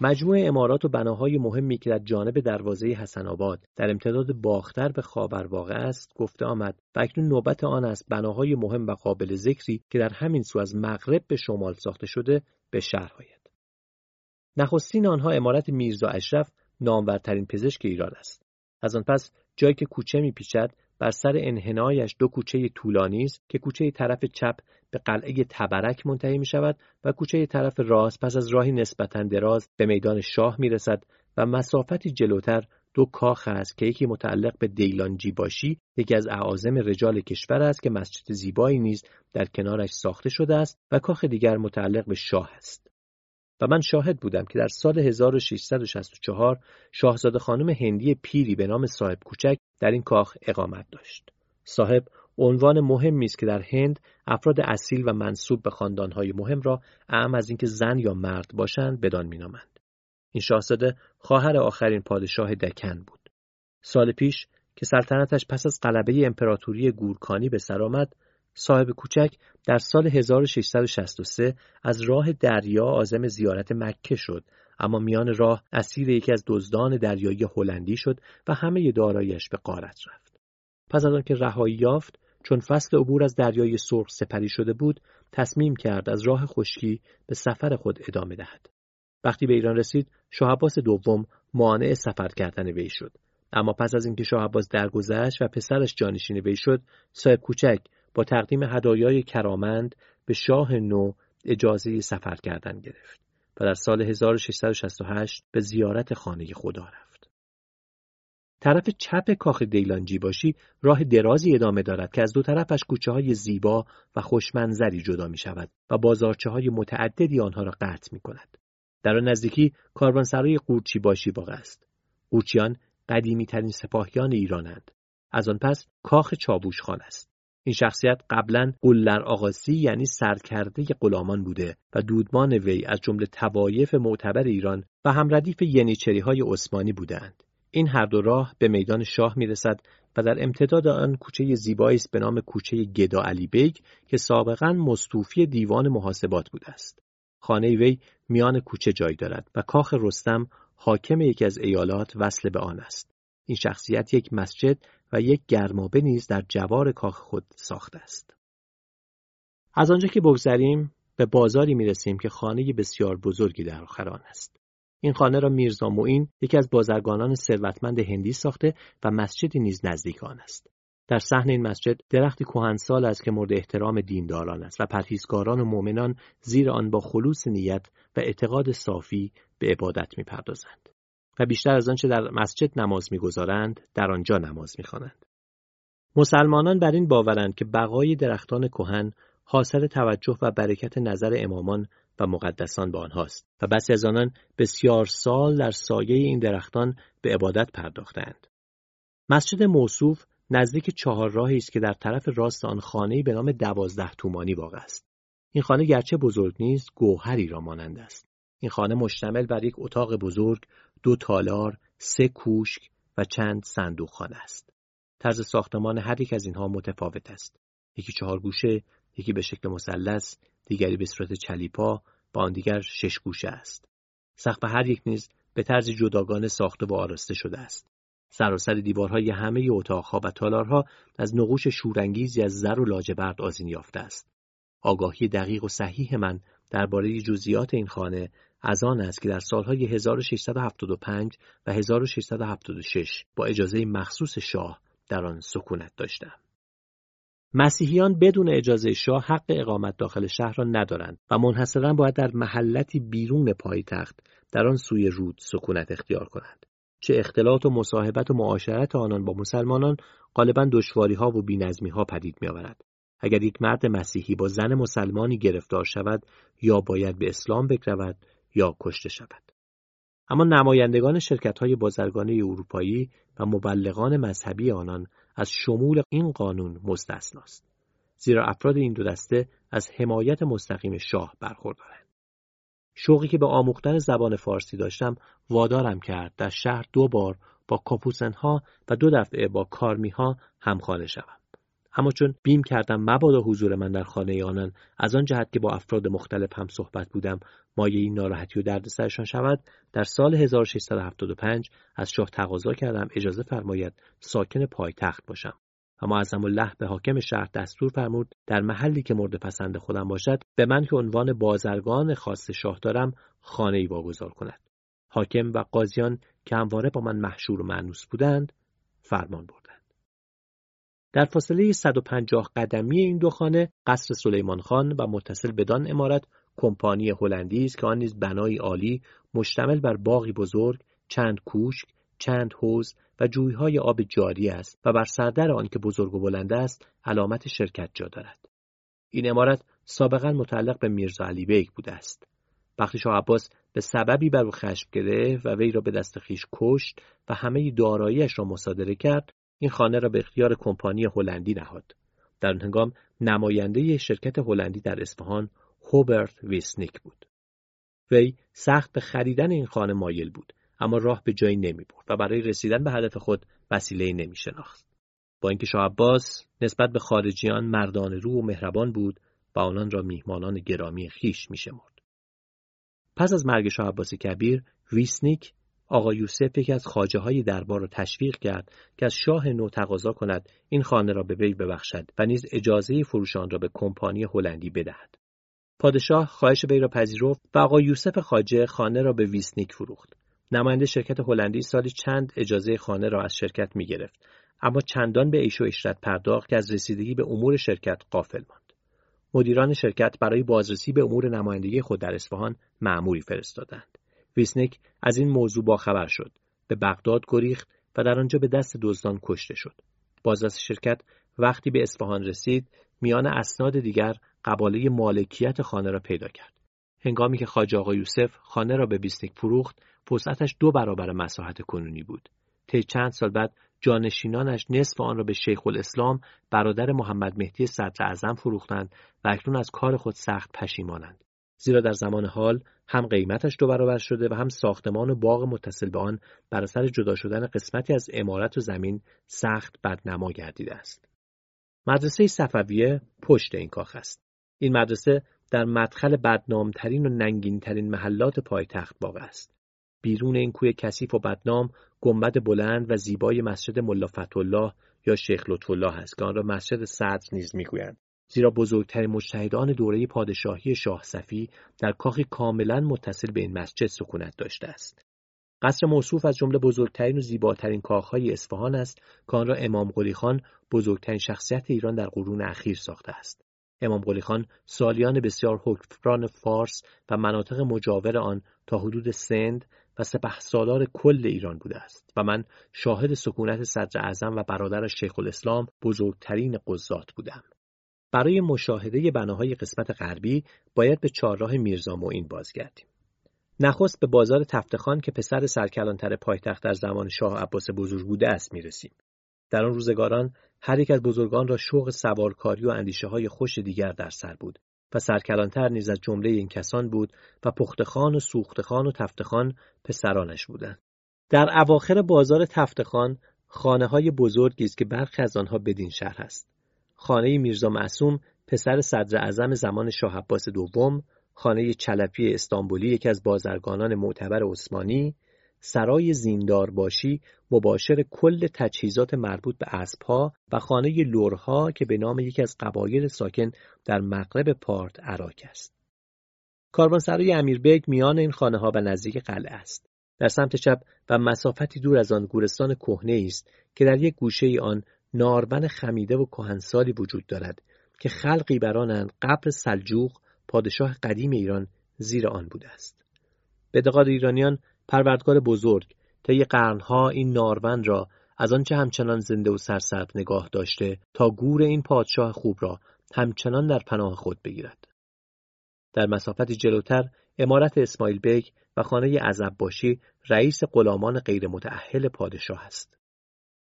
مجموع امارات و بناهای مهمی که در جانب دروازه حسن آباد در امتداد باختر به خاور واقع است گفته آمد. و اکنون نوبت آن است بناهای مهم و قابل ذکری که در همین سو از مغرب به شمال ساخته شده به شهر آید. نخستین آنها امارت میرزا اشرف نامورترین پزشک ایران است. از آن پس جایی که کوچه میپیچد بر سر انحنایش دو کوچه طولانی است که کوچه طرف چپ به قلعه تبرک منتهی می شود و کوچه طرف راست پس از راهی نسبتا دراز به میدان شاه می رسد و مسافتی جلوتر دو کاخ است که یکی متعلق به دیلانجی باشی یکی از اعاظم رجال کشور است که مسجد زیبایی نیز در کنارش ساخته شده است و کاخ دیگر متعلق به شاه است. و من شاهد بودم که در سال 1664 شاهزاده خانم هندی پیری به نام صاحب کوچک در این کاخ اقامت داشت. صاحب عنوان مهمی است که در هند افراد اصیل و منصوب به خاندانهای مهم را اعم از اینکه زن یا مرد باشند بدان مینامند. این شاهزاده خواهر آخرین پادشاه دکن بود. سال پیش که سلطنتش پس از غلبه امپراتوری گورکانی به سر آمد، صاحب کوچک در سال 1663 از راه دریا عازم زیارت مکه شد اما میان راه اسیر یکی از دزدان دریایی هلندی شد و همه دارایش به قارت رفت. پس از آنکه رهایی یافت چون فصل عبور از دریای سرخ سپری شده بود تصمیم کرد از راه خشکی به سفر خود ادامه دهد. وقتی به ایران رسید شاه دوم مانع سفر کردن وی شد. اما پس از اینکه شاه عباس درگذشت و پسرش جانشین وی شد صاحب کوچک با تقدیم هدایای کرامند به شاه نو اجازه سفر کردن گرفت و در سال 1668 به زیارت خانه خدا رفت. طرف چپ کاخ دیلانجی باشی راه درازی ادامه دارد که از دو طرفش کوچه های زیبا و خوشمنظری جدا می شود و بازارچه های متعددی آنها را قطع می کند. در آن نزدیکی کاروانسرای قورچی باشی واقع است. قورچیان قدیمی ترین سپاهیان ایرانند. از آن پس کاخ چابوش خان است. این شخصیت قبلا قلر آقاسی یعنی سرکرده غلامان بوده و دودمان وی از جمله طوایف معتبر ایران و همردیف ینیچری های عثمانی بودند. این هر دو راه به میدان شاه می رسد و در امتداد آن کوچه زیبایی است به نام کوچه گدا علی بیگ که سابقا مستوفی دیوان محاسبات بوده است. خانه وی میان کوچه جای دارد و کاخ رستم حاکم یکی از ایالات وصل به آن است. این شخصیت یک مسجد و یک گرمابه نیز در جوار کاخ خود ساخته است. از آنجا که بگذریم به بازاری می رسیم که خانه بسیار بزرگی در آخر آن است. این خانه را میرزا معین یکی از بازرگانان ثروتمند هندی ساخته و مسجدی نیز نزدیک آن است. در صحن این مسجد درختی کهنسال است که مورد احترام دینداران است و پرهیزکاران و مؤمنان زیر آن با خلوص نیت و اعتقاد صافی به عبادت می‌پردازند. و بیشتر از آنچه در مسجد نماز می‌گذارند در آنجا نماز می‌خوانند. مسلمانان بر این باورند که بقای درختان کهن حاصل توجه و برکت نظر امامان و مقدسان به آنهاست و بسی از آنان بسیار سال در سایه این درختان به عبادت پرداختند. مسجد موصوف نزدیک چهار راهی است که در طرف راست آن خانه‌ای به نام دوازده تومانی واقع است. این خانه گرچه بزرگ نیست، گوهری را مانند است. این خانه مشتمل بر یک اتاق بزرگ، دو تالار، سه کوشک و چند صندوق خانه است. طرز ساختمان هر یک از اینها متفاوت است. یکی چهار گوشه، یکی به شکل مثلث، دیگری به صورت چلیپا و آن دیگر شش گوشه است. سقف هر یک نیز به طرز جداگانه ساخته و آراسته شده است. سراسر دیوارهای همه اتاقها و تالارها از نقوش شورانگیزی از زر و لاجورد آذین یافته است. آگاهی دقیق و صحیح من درباره جزئیات این خانه از آن است که در سالهای 1675 و 1676 با اجازه مخصوص شاه در آن سکونت داشتم. مسیحیان بدون اجازه شاه حق اقامت داخل شهر را ندارند و منحصرا باید در محلتی بیرون پایتخت در آن سوی رود سکونت اختیار کنند. چه اختلاط و مصاحبت و معاشرت آنان با مسلمانان غالبا دشواری ها و بینظمی ها پدید می آورد. اگر یک مرد مسیحی با زن مسلمانی گرفتار شود یا باید به اسلام بگرود یا کشته شود. اما نمایندگان شرکت های بازرگانی اروپایی و مبلغان مذهبی آنان از شمول این قانون مستثناست. زیرا افراد این دو دسته از حمایت مستقیم شاه برخوردارند. شوقی که به آموختن زبان فارسی داشتم وادارم کرد در شهر دو بار با کاپوسنها و دو دفعه با کارمیها همخانه شوم. اما چون بیم کردم مبادا حضور من در خانه آنان از آن جهت که با افراد مختلف هم صحبت بودم مایه این ناراحتی و دردسرشان شود در سال 1675 از شاه تقاضا کردم اجازه فرماید ساکن پایتخت باشم. و معظم الله به حاکم شهر دستور فرمود در محلی که مورد پسند خودم باشد به من که عنوان بازرگان خاص شاه دارم خانه ای واگذار کند. حاکم و قاضیان که همواره با من محشور و معنوس بودند فرمان بردند در فاصله 150 قدمی این دو خانه قصر سلیمان خان و متصل بدان امارت کمپانی هلندی است که آن نیز بنایی عالی مشتمل بر باغی بزرگ چند کوشک چند حوض و جویهای آب جاری است و بر سردر آن که بزرگ و بلند است علامت شرکت جا دارد. این عمارت سابقا متعلق به میرزا علی بیگ بوده است. وقتی شاه عباس به سببی بر او خشم گرفت و وی را به دست خویش کشت و همه داراییش را مصادره کرد این خانه را به اختیار کمپانی هلندی نهاد در آن هنگام نماینده شرکت هلندی در اصفهان هوبرت ویسنیک بود وی سخت به خریدن این خانه مایل بود اما راه به جایی نمی برد و برای رسیدن به هدف خود وسیله نمی شناخت. با اینکه شاه عباس نسبت به خارجیان مردان رو و مهربان بود و آنان را میهمانان گرامی خیش می شمرد. پس از مرگ شاه عباس کبیر ویسنیک آقا یوسف یکی از خاجه های دربار را تشویق کرد که از شاه نو تقاضا کند این خانه را به وی ببخشد و نیز اجازه فروش آن را به کمپانی هلندی بدهد. پادشاه خواهش وی را پذیرفت و آقا یوسف خاجه خانه را به ویسنیک فروخت. نماینده شرکت هلندی سالی چند اجازه خانه را از شرکت می گرفت. اما چندان به ایش و اشرت پرداخت که از رسیدگی به امور شرکت قافل ماند. مدیران شرکت برای بازرسی به امور نمایندگی خود در اصفهان معموری فرستادند. ویسنیک از این موضوع باخبر شد. به بغداد گریخت و در آنجا به دست دزدان کشته شد. بازرس شرکت وقتی به اصفهان رسید میان اسناد دیگر قباله مالکیت خانه را پیدا کرد. هنگامی که خاج آقا یوسف خانه را به بیسنیک فروخت، وسعتش دو برابر مساحت کنونی بود. طی چند سال بعد جانشینانش نصف آن را به شیخ الاسلام برادر محمد مهدی صدر اعظم فروختند و اکنون از کار خود سخت پشیمانند. زیرا در زمان حال هم قیمتش دو برابر شده و هم ساختمان و باغ متصل به آن بر اثر جدا شدن قسمتی از امارت و زمین سخت بدنما گردیده است. مدرسه صفویه پشت این کاخ است. این مدرسه در مدخل بدنامترین و ننگینترین محلات پایتخت واقع است. بیرون این کوی کثیف و بدنام گنبد بلند و زیبای مسجد ملا الله یا شیخ لطفالله است که آن را مسجد صدر نیز می‌گویند زیرا بزرگترین مجتهدان دوره پادشاهی شاه صفی در کاخی کاملا متصل به این مسجد سکونت داشته است قصر موصوف از جمله بزرگترین و زیباترین کاخهای اصفهان است که آن را امام قلی خان بزرگترین شخصیت ایران در قرون اخیر ساخته است امام قلی خان سالیان بسیار حکمران فارس و مناطق مجاور آن تا حدود سند و سپه سالار کل ایران بوده است و من شاهد سکونت صدر اعظم و برادر شیخ الاسلام بزرگترین قضات بودم. برای مشاهده بناهای قسمت غربی باید به چهارراه میرزا معین بازگردیم. نخست به بازار تفتخان که پسر سرکلانتر پایتخت در زمان شاه عباس بزرگ بوده است می‌رسیم. در آن روزگاران هر یک از بزرگان را شوق سوارکاری و اندیشه های خوش دیگر در سر بود و سرکلانتر نیز از جمله این کسان بود و پختخان و سوختخان و تفتخان پسرانش بودند. در اواخر بازار تفتخان خانه های بزرگی است که برخی از آنها بدین شهر است. خانه میرزا معصوم پسر صدر اعظم زمان شاه عباس دوم، خانه چلپی استانبولی یکی از بازرگانان معتبر عثمانی، سرای زیندار باشی مباشر کل تجهیزات مربوط به اسبها و خانه لورها که به نام یکی از قبایل ساکن در مغرب پارت عراک است. کاروانسرای امیربگ میان این خانه ها و نزدیک قلعه است. در سمت چپ و مسافتی دور از آن گورستان کهنه است که در یک گوشه آن ناربن خمیده و کهنسالی وجود دارد که خلقی برانند قبر سلجوق پادشاه قدیم ایران زیر آن بوده است. به ایرانیان پروردگار بزرگ طی قرنها این ناروند را از آنچه همچنان زنده و سرسبز نگاه داشته تا گور این پادشاه خوب را همچنان در پناه خود بگیرد. در مسافتی جلوتر عمارت اسماعیل بیگ و خانه عزب باشی رئیس غلامان غیر متاهل پادشاه است.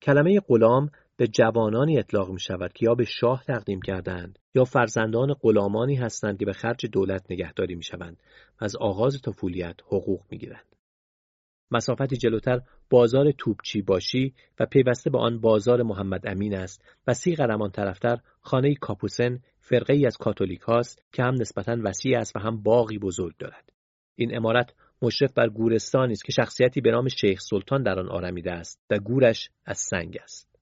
کلمه غلام به جوانانی اطلاق می شود که یا به شاه تقدیم کردند یا فرزندان غلامانی هستند که به خرج دولت نگهداری می شوند و از آغاز طفولیت حقوق می گیرند. مسافتی جلوتر بازار توپچی باشی و پیوسته به آن بازار محمد امین است و سی قدم آن طرفتر خانه کاپوسن فرقه ای از کاتولیک هاست که هم نسبتا وسیع است و هم باغی بزرگ دارد. این امارت مشرف بر گورستانی است که شخصیتی به نام شیخ سلطان در آن آرمیده است و گورش از سنگ است.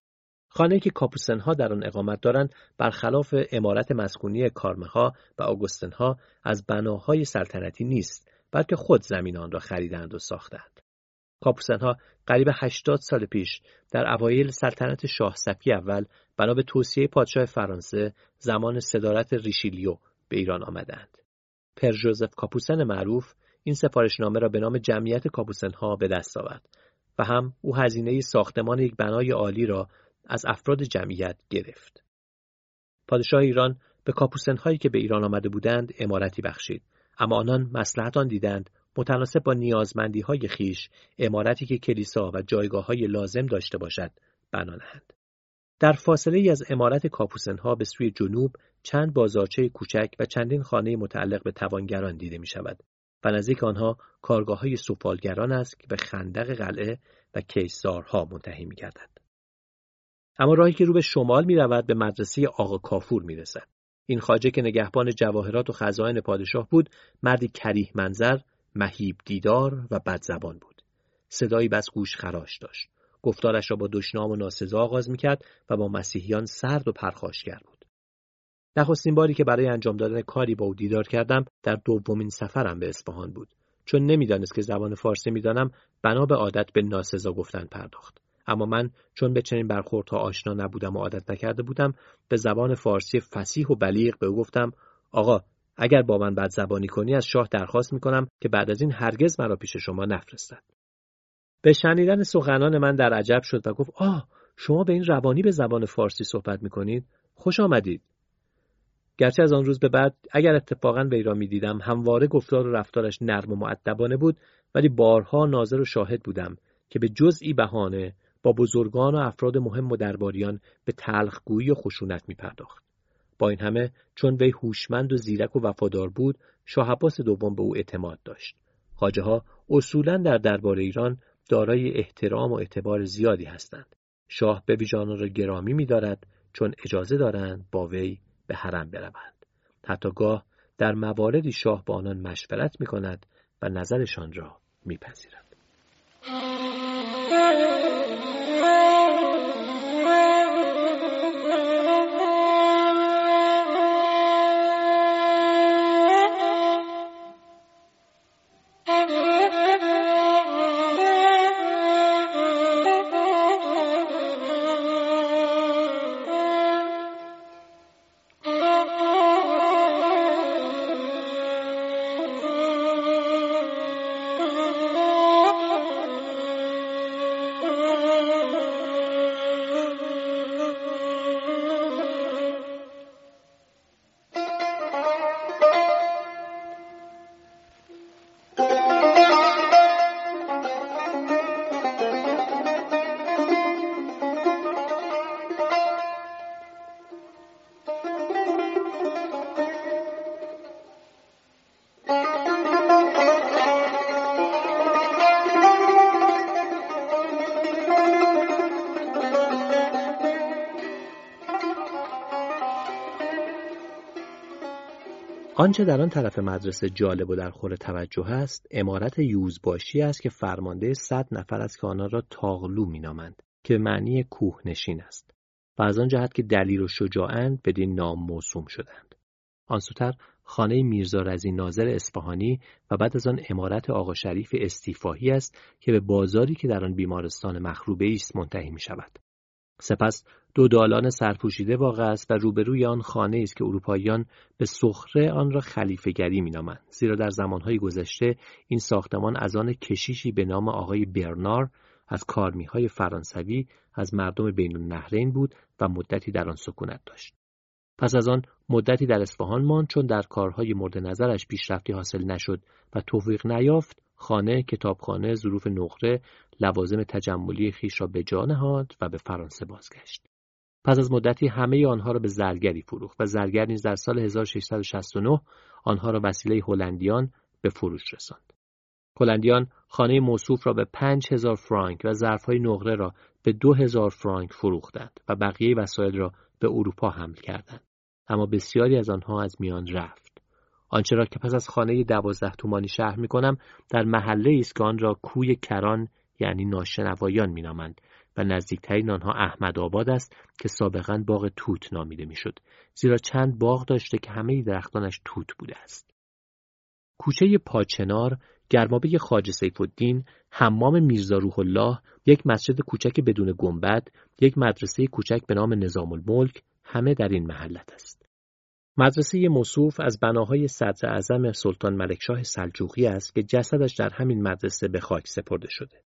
خانه که کاپوسنها در آن اقامت دارند برخلاف امارت مسکونی کارمها و آگوستنها از بناهای سلطنتی نیست بلکه خود زمین آن را خریدند و ساختند. کاپوسنها قریب 80 سال پیش در اوایل سلطنت شاه صفی اول بنا به توصیه پادشاه فرانسه زمان صدارت ریشیلیو به ایران آمدند. پر جوزف کاپوسن معروف این سفارشنامه را به نام جمعیت کاپوسنها به دست آورد و هم او هزینه ساختمان یک بنای عالی را از افراد جمعیت گرفت. پادشاه ایران به کاپوسنهایی که به ایران آمده بودند امارتی بخشید اما آنان مسلحت آن دیدند متناسب با نیازمندی های خیش امارتی که کلیسا و جایگاه های لازم داشته باشد بنا نهند. در فاصله ای از امارت کاپوسنها به سوی جنوب چند بازارچه کوچک و چندین خانه متعلق به توانگران دیده می شود و نزدیک آنها کارگاه های سفالگران است که به خندق قلعه و کیسارها منتهی می گردد. اما راهی که رو به شمال می رود به مدرسه آقا کافور می رسد. این خاجه که نگهبان جواهرات و خزائن پادشاه بود مردی کریه منظر مهیب دیدار و بدزبان بود. صدایی بس گوش خراش داشت. گفتارش را با دشنام و ناسزا آغاز می‌کرد و با مسیحیان سرد و پرخاشگر بود. نخستین باری که برای انجام دادن کاری با او دیدار کردم در دومین سفرم به اصفهان بود. چون نمی‌دانست که زبان فارسی می‌دانم بنا به عادت به ناسزا گفتن پرداخت. اما من چون به چنین برخوردها آشنا نبودم و عادت نکرده بودم به زبان فارسی فسیح و بلیغ به او گفتم آقا اگر با من بد زبانی کنی از شاه درخواست می‌کنم که بعد از این هرگز مرا پیش شما نفرستد. به شنیدن سخنان من در عجب شد و گفت آه شما به این روانی به زبان فارسی صحبت می‌کنید خوش آمدید گرچه از آن روز به بعد اگر اتفاقا وی را می‌دیدم همواره گفتار و رفتارش نرم و معدبانه بود ولی بارها ناظر و شاهد بودم که به جزئی بهانه با بزرگان و افراد مهم و درباریان به تلخگویی و خشونت می پرداخت. با این همه چون وی هوشمند و زیرک و وفادار بود شاه عباس دوم به او اعتماد داشت خاجه ها اصولا در دربار ایران دارای احترام و اعتبار زیادی هستند شاه به ویژان را گرامی می‌دارد چون اجازه دارند با وی به حرم بروند حتی گاه در مواردی شاه با آنان مشورت می کند و نظرشان را میپذیرد. آنچه در آن طرف مدرسه جالب و در خور توجه است امارت یوزباشی است که فرمانده صد نفر است که آنها را تاغلو مینامند که معنی کوه نشین است و از آن جهت که دلیر و شجاعند بدین نام موسوم شدند آن سوتر خانه میرزا رزی ناظر اصفهانی و بعد از آن امارت آقا شریف استیفاهی است که به بازاری که در آن بیمارستان مخروبه است منتهی می شود. سپس دو دالان سرپوشیده واقع است و روبروی آن خانه است که اروپاییان به سخره آن را خلیفگری مینامند زیرا در زمانهای گذشته این ساختمان از آن کشیشی به نام آقای برنار از کارمیهای فرانسوی از مردم بین النهرین بود و مدتی در آن سکونت داشت پس از آن مدتی در اصفهان ماند چون در کارهای مورد نظرش پیشرفتی حاصل نشد و توفیق نیافت خانه، کتابخانه، ظروف نقره، لوازم تجملی خیش را به جا نهاد و به فرانسه بازگشت. پس از مدتی همه آنها را به زرگری فروخت و زرگر نیز در سال 1669 آنها را وسیله هلندیان به فروش رساند. هلندیان خانه موصوف را به 5000 فرانک و ظرفهای نقره را به 2000 فرانک فروختند و بقیه وسایل را به اروپا حمل کردند. اما بسیاری از آنها از میان رفت. آنچه را که پس از خانه دوازده تومانی شهر می کنم در محله است که آن را کوی کران یعنی ناشنوایان مینامند و نزدیکترین آنها احمد آباد است که سابقا باغ توت نامیده می‌شد زیرا چند باغ داشته که همه درختانش توت بوده است. کوچه پاچنار، گرمابه خاج سیف الدین، حمام میرزا روح الله، یک مسجد کوچک بدون گنبد، یک مدرسه کوچک به نام نظام الملک همه در این محلت است. مدرسه موصوف از بناهای صدر اعظم سلطان ملکشاه سلجوقی است که جسدش در همین مدرسه به خاک سپرده شده.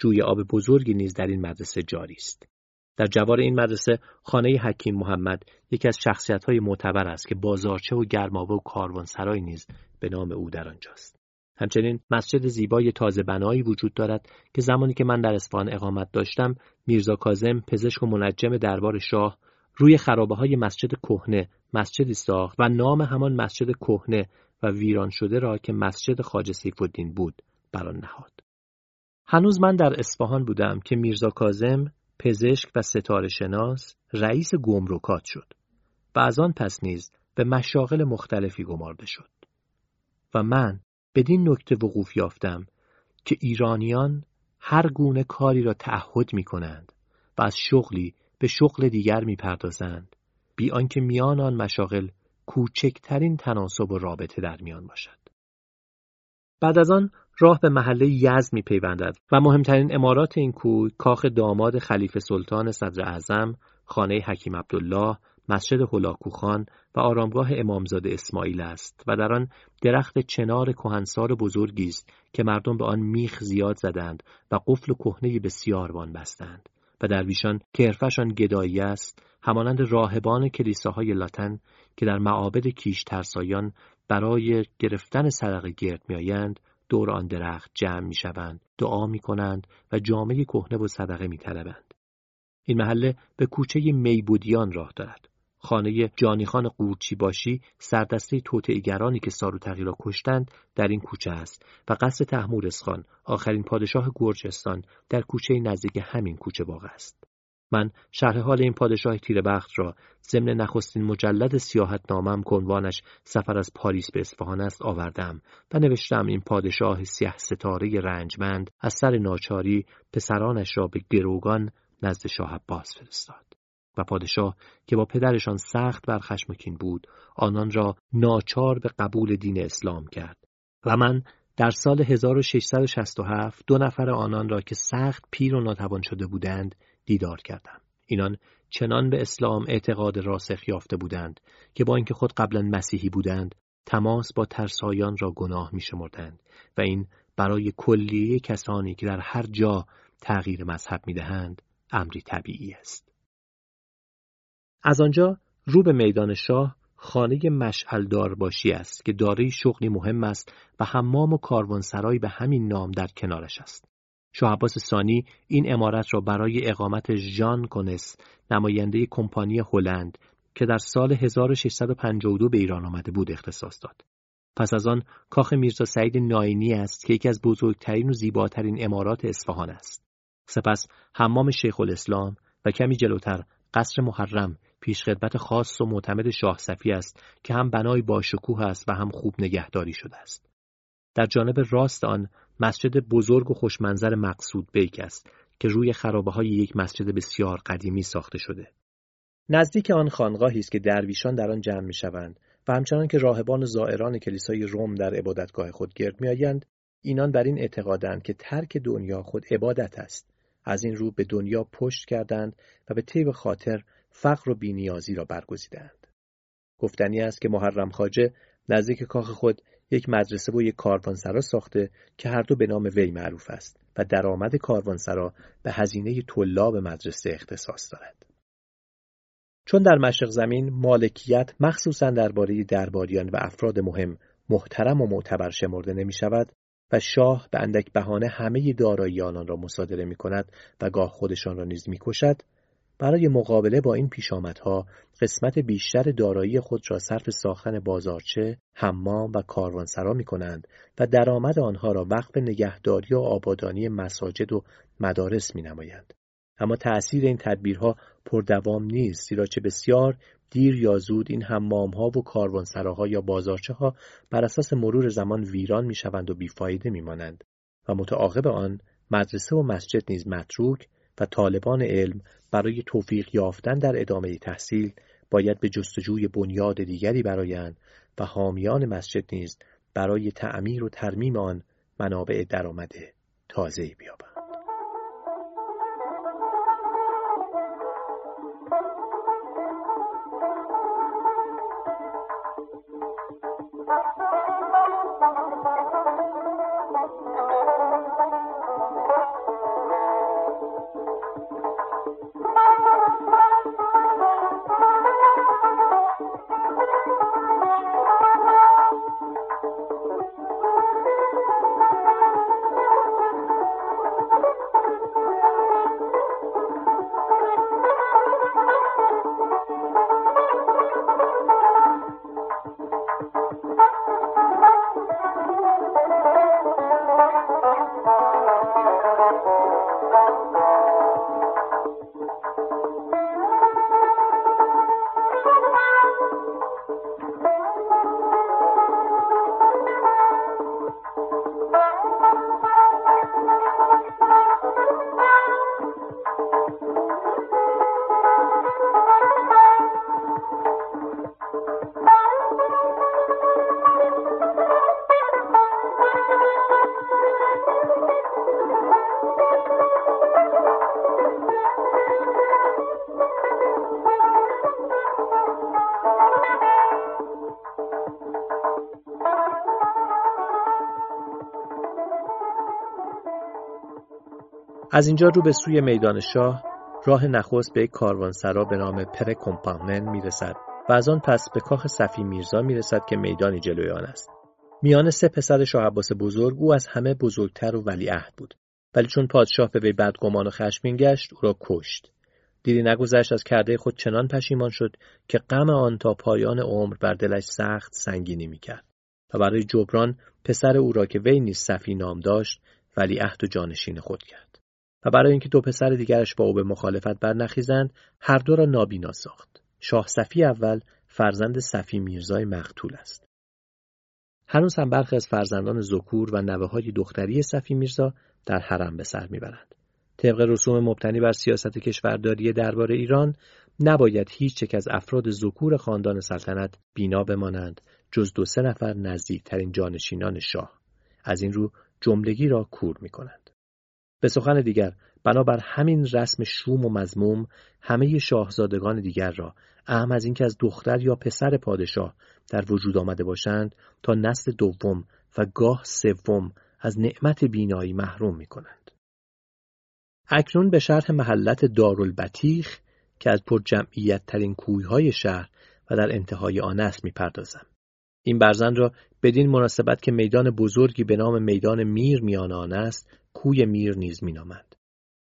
جوی آب بزرگی نیز در این مدرسه جاری است. در جوار این مدرسه خانه حکیم محمد یکی از شخصیت‌های معتبر است که بازارچه و گرمابه و کاروانسرای نیز به نام او در آنجاست. همچنین مسجد زیبای تازه بنایی وجود دارد که زمانی که من در اصفهان اقامت داشتم میرزا کازم پزشک و منجم دربار شاه روی خرابه های مسجد کهنه مسجدی ساخت و نام همان مسجد کهنه و ویران شده را که مسجد خواجه سیف الدین بود بر نهاد. هنوز من در اصفهان بودم که میرزا کازم پزشک و ستاره شناس رئیس گمرکات شد و از آن پس نیز به مشاغل مختلفی گمارده شد و من بدین نکته وقوف یافتم که ایرانیان هر گونه کاری را تعهد می کنند و از شغلی به شغل دیگر می پردازند بی آنکه میان آن مشاغل کوچکترین تناسب و رابطه در میان باشد. بعد از آن راه به محله یزد می پیوندد و مهمترین امارات این کوه کاخ داماد خلیفه سلطان صدر اعظم، خانه حکیم عبدالله، مسجد هلاکوخان و آرامگاه امامزاده اسماعیل است و در آن درخت چنار کهنسار بزرگی است که مردم به آن میخ زیاد زدند و قفل کهنه بسیار وان بستند و درویشان که حرفشان گدایی است همانند راهبان کلیساهای لاتن که در معابد کیش ترسایان برای گرفتن صدقه گرد میآیند دور آن درخت جمع می‌شوند دعا می کنند و جامعه کهنه و صدقه می طلبند. این محله به کوچه میبودیان راه دارد. خانه جانیخان قورچی باشی سردسته توتعگرانی که سارو را کشتند در این کوچه است و قصر تحمورسخان آخرین پادشاه گرجستان در کوچه نزدیک همین کوچه واقع است. من شرح حال این پادشاه تیربخت را ضمن نخستین مجلد سیاحت نامم کنوانش سفر از پاریس به اصفهان است آوردم و نوشتم این پادشاه سیه ستاره رنجمند از سر ناچاری پسرانش را به گروگان نزد شاه عباس فرستاد و پادشاه که با پدرشان سخت بر خشمکین بود آنان را ناچار به قبول دین اسلام کرد و من در سال 1667 دو نفر آنان را که سخت پیر و ناتوان شده بودند دیدار کردم. اینان چنان به اسلام اعتقاد راسخ یافته بودند که با اینکه خود قبلا مسیحی بودند تماس با ترسایان را گناه می شمردند و این برای کلیه کسانی که در هر جا تغییر مذهب می دهند امری طبیعی است. از آنجا رو به میدان شاه خانه مشعلدار باشی است که دارای شغلی مهم است و حمام و کاروانسرای به همین نام در کنارش است. شاه عباس ثانی این امارت را برای اقامت ژان کنس نماینده کمپانی هلند که در سال 1652 به ایران آمده بود اختصاص داد. پس از آن کاخ میرزا سعید ناینی است که یکی از بزرگترین و زیباترین امارات اصفهان است. سپس حمام شیخ الاسلام و کمی جلوتر قصر محرم پیشخدمت خاص و معتمد شاه صفی است که هم بنای باشکوه است و هم خوب نگهداری شده است. در جانب راست آن مسجد بزرگ و خوشمنظر مقصود بیک است که روی خرابه های یک مسجد بسیار قدیمی ساخته شده. نزدیک آن خانقاهی است که درویشان در آن جمع می شوند و همچنان که راهبان و زائران کلیسای روم در عبادتگاه خود گرد می آیند، اینان بر این اعتقادند که ترک دنیا خود عبادت است. از این رو به دنیا پشت کردند و به طیب خاطر فقر و بینیازی را برگزیدند. گفتنی است که محرم خاجه نزدیک کاخ خود یک مدرسه و یک کاروانسرا ساخته که هر دو به نام وی معروف است و درآمد کاروانسرا به هزینه طلاب مدرسه اختصاص دارد. چون در مشرق زمین مالکیت مخصوصا درباره درباریان و افراد مهم محترم و معتبر شمرده نمی شود و شاه به اندک بهانه همه دارایی آنان را مصادره می کند و گاه خودشان را نیز می کشد برای مقابله با این پیشامدها قسمت بیشتر دارایی خود را صرف ساختن بازارچه، حمام و کاروانسرا می کنند و درآمد آنها را وقف نگهداری و آبادانی مساجد و مدارس می نمایند. اما تأثیر این تدبیرها پردوام نیست زیرا چه بسیار دیر یا زود این حمامها و کاروانسراها یا بازارچه ها بر اساس مرور زمان ویران می شوند و بیفایده می مانند و متعاقب آن مدرسه و مسجد نیز متروک و طالبان علم برای توفیق یافتن در ادامه تحصیل باید به جستجوی بنیاد دیگری برایند و حامیان مسجد نیز برای تعمیر و ترمیم آن منابع درآمد تازه‌ای بیابند. از اینجا رو به سوی میدان شاه راه نخست به یک کاروانسرا به نام پر کمپانمن می‌رسد و از آن پس به کاخ صفی میرزا می‌رسد که میدانی جلوی آن است. میان سه پسر شاه عباس بزرگ او از همه بزرگتر و ولیعهد بود. ولی چون پادشاه به وی بدگمان و خشمگین گشت او را کشت. دیری نگذشت از کرده خود چنان پشیمان شد که غم آن تا پایان عمر بر دلش سخت سنگینی می‌کرد و برای جبران پسر او را که وی نیز صفی نام داشت ولیعهد و جانشین خود کرد. و برای اینکه دو پسر دیگرش با او به مخالفت برنخیزند هر دو را نابینا ساخت. شاه صفی اول فرزند صفی میرزای مقتول است. هنوز هم برخی از فرزندان زکور و نوه های دختری صفی میرزا در حرم به سر می‌برند. طبق رسوم مبتنی بر سیاست کشورداری درباره ایران نباید هیچ یک از افراد زکور خاندان سلطنت بینا بمانند جز دو سه نفر نزدیکترین جانشینان شاه. از این رو جملگی را کور می به سخن دیگر بنابر همین رسم شوم و مزموم همه شاهزادگان دیگر را اهم از اینکه از دختر یا پسر پادشاه در وجود آمده باشند تا نسل دوم و گاه سوم از نعمت بینایی محروم می کنند. اکنون به شرح محلت دارالبتیخ که از پر جمعیت ترین کویهای شهر و در انتهای آن است می پردازم. این برزن را بدین مناسبت که میدان بزرگی به نام میدان میر میان آن است کوی میر نیز مینامند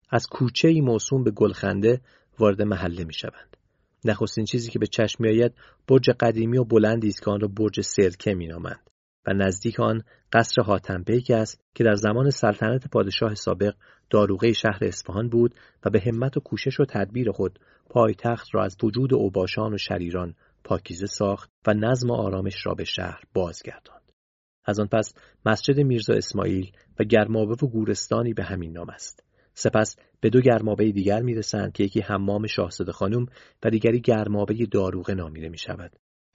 از کوچه ای موسوم به گلخنده وارد محله می شوند. نخستین چیزی که به چشم میآید برج قدیمی و بلندی است که آن را برج سرکه مینامند و نزدیک آن قصر حاتمبیک است که در زمان سلطنت پادشاه سابق داروغه شهر اصفهان بود و به همت و کوشش و تدبیر خود پایتخت را از وجود اوباشان و شریران پاکیزه ساخت و نظم و آرامش را به شهر بازگرداند. از آن پس مسجد میرزا اسماعیل و گرمابه و گورستانی به همین نام است. سپس به دو گرمابه دیگر می‌رسند که یکی حمام شاهزاده خانم و دیگری گرمابه داروغه نامیده می.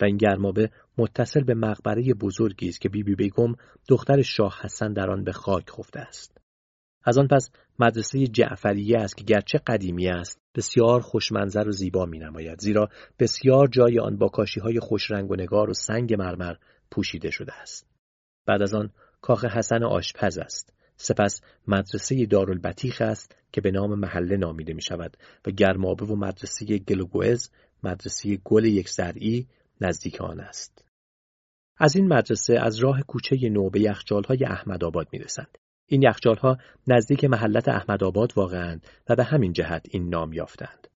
و این گرمابه متصل به مقبره بزرگی است که بیبی بی بیگم دختر شاه حسن در آن به خاک خفته است. از آن پس مدرسه جعفریه است که گرچه قدیمی است بسیار خوشمنظر و زیبا می نماید زیرا بسیار جای آن با کاشی های خوش رنگ و نگار و سنگ مرمر پوشیده شده است. بعد از آن کاخ حسن آشپز است. سپس مدرسه دارالبتیخ است که به نام محله نامیده می شود و گرمابه و مدرسه گلوگوز مدرسه گل یک زرعی نزدیک آن است. از این مدرسه از راه کوچه نو به یخچالهای احمد آباد می رسند. این یخچالها نزدیک محلت احمدآباد واقعند و به همین جهت این نام یافتند.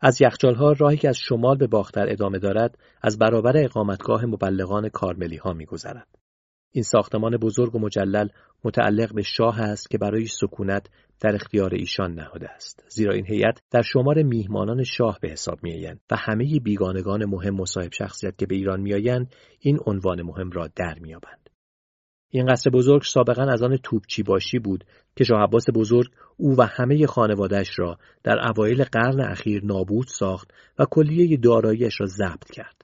از یخچالها راهی که از شمال به باختر ادامه دارد از برابر اقامتگاه مبلغان کارملی ها میگذرد. این ساختمان بزرگ و مجلل متعلق به شاه است که برای سکونت در اختیار ایشان نهاده است زیرا این هیئت در شمار میهمانان شاه به حساب میآیند و همه بیگانگان مهم مصاحب شخصیت که به ایران میآیند این عنوان مهم را در مییابند این قصر بزرگ سابقا از آن توپچی باشی بود که شاه عباس بزرگ او و همه خانوادهش را در اوایل قرن اخیر نابود ساخت و کلیه داراییش را ضبط کرد.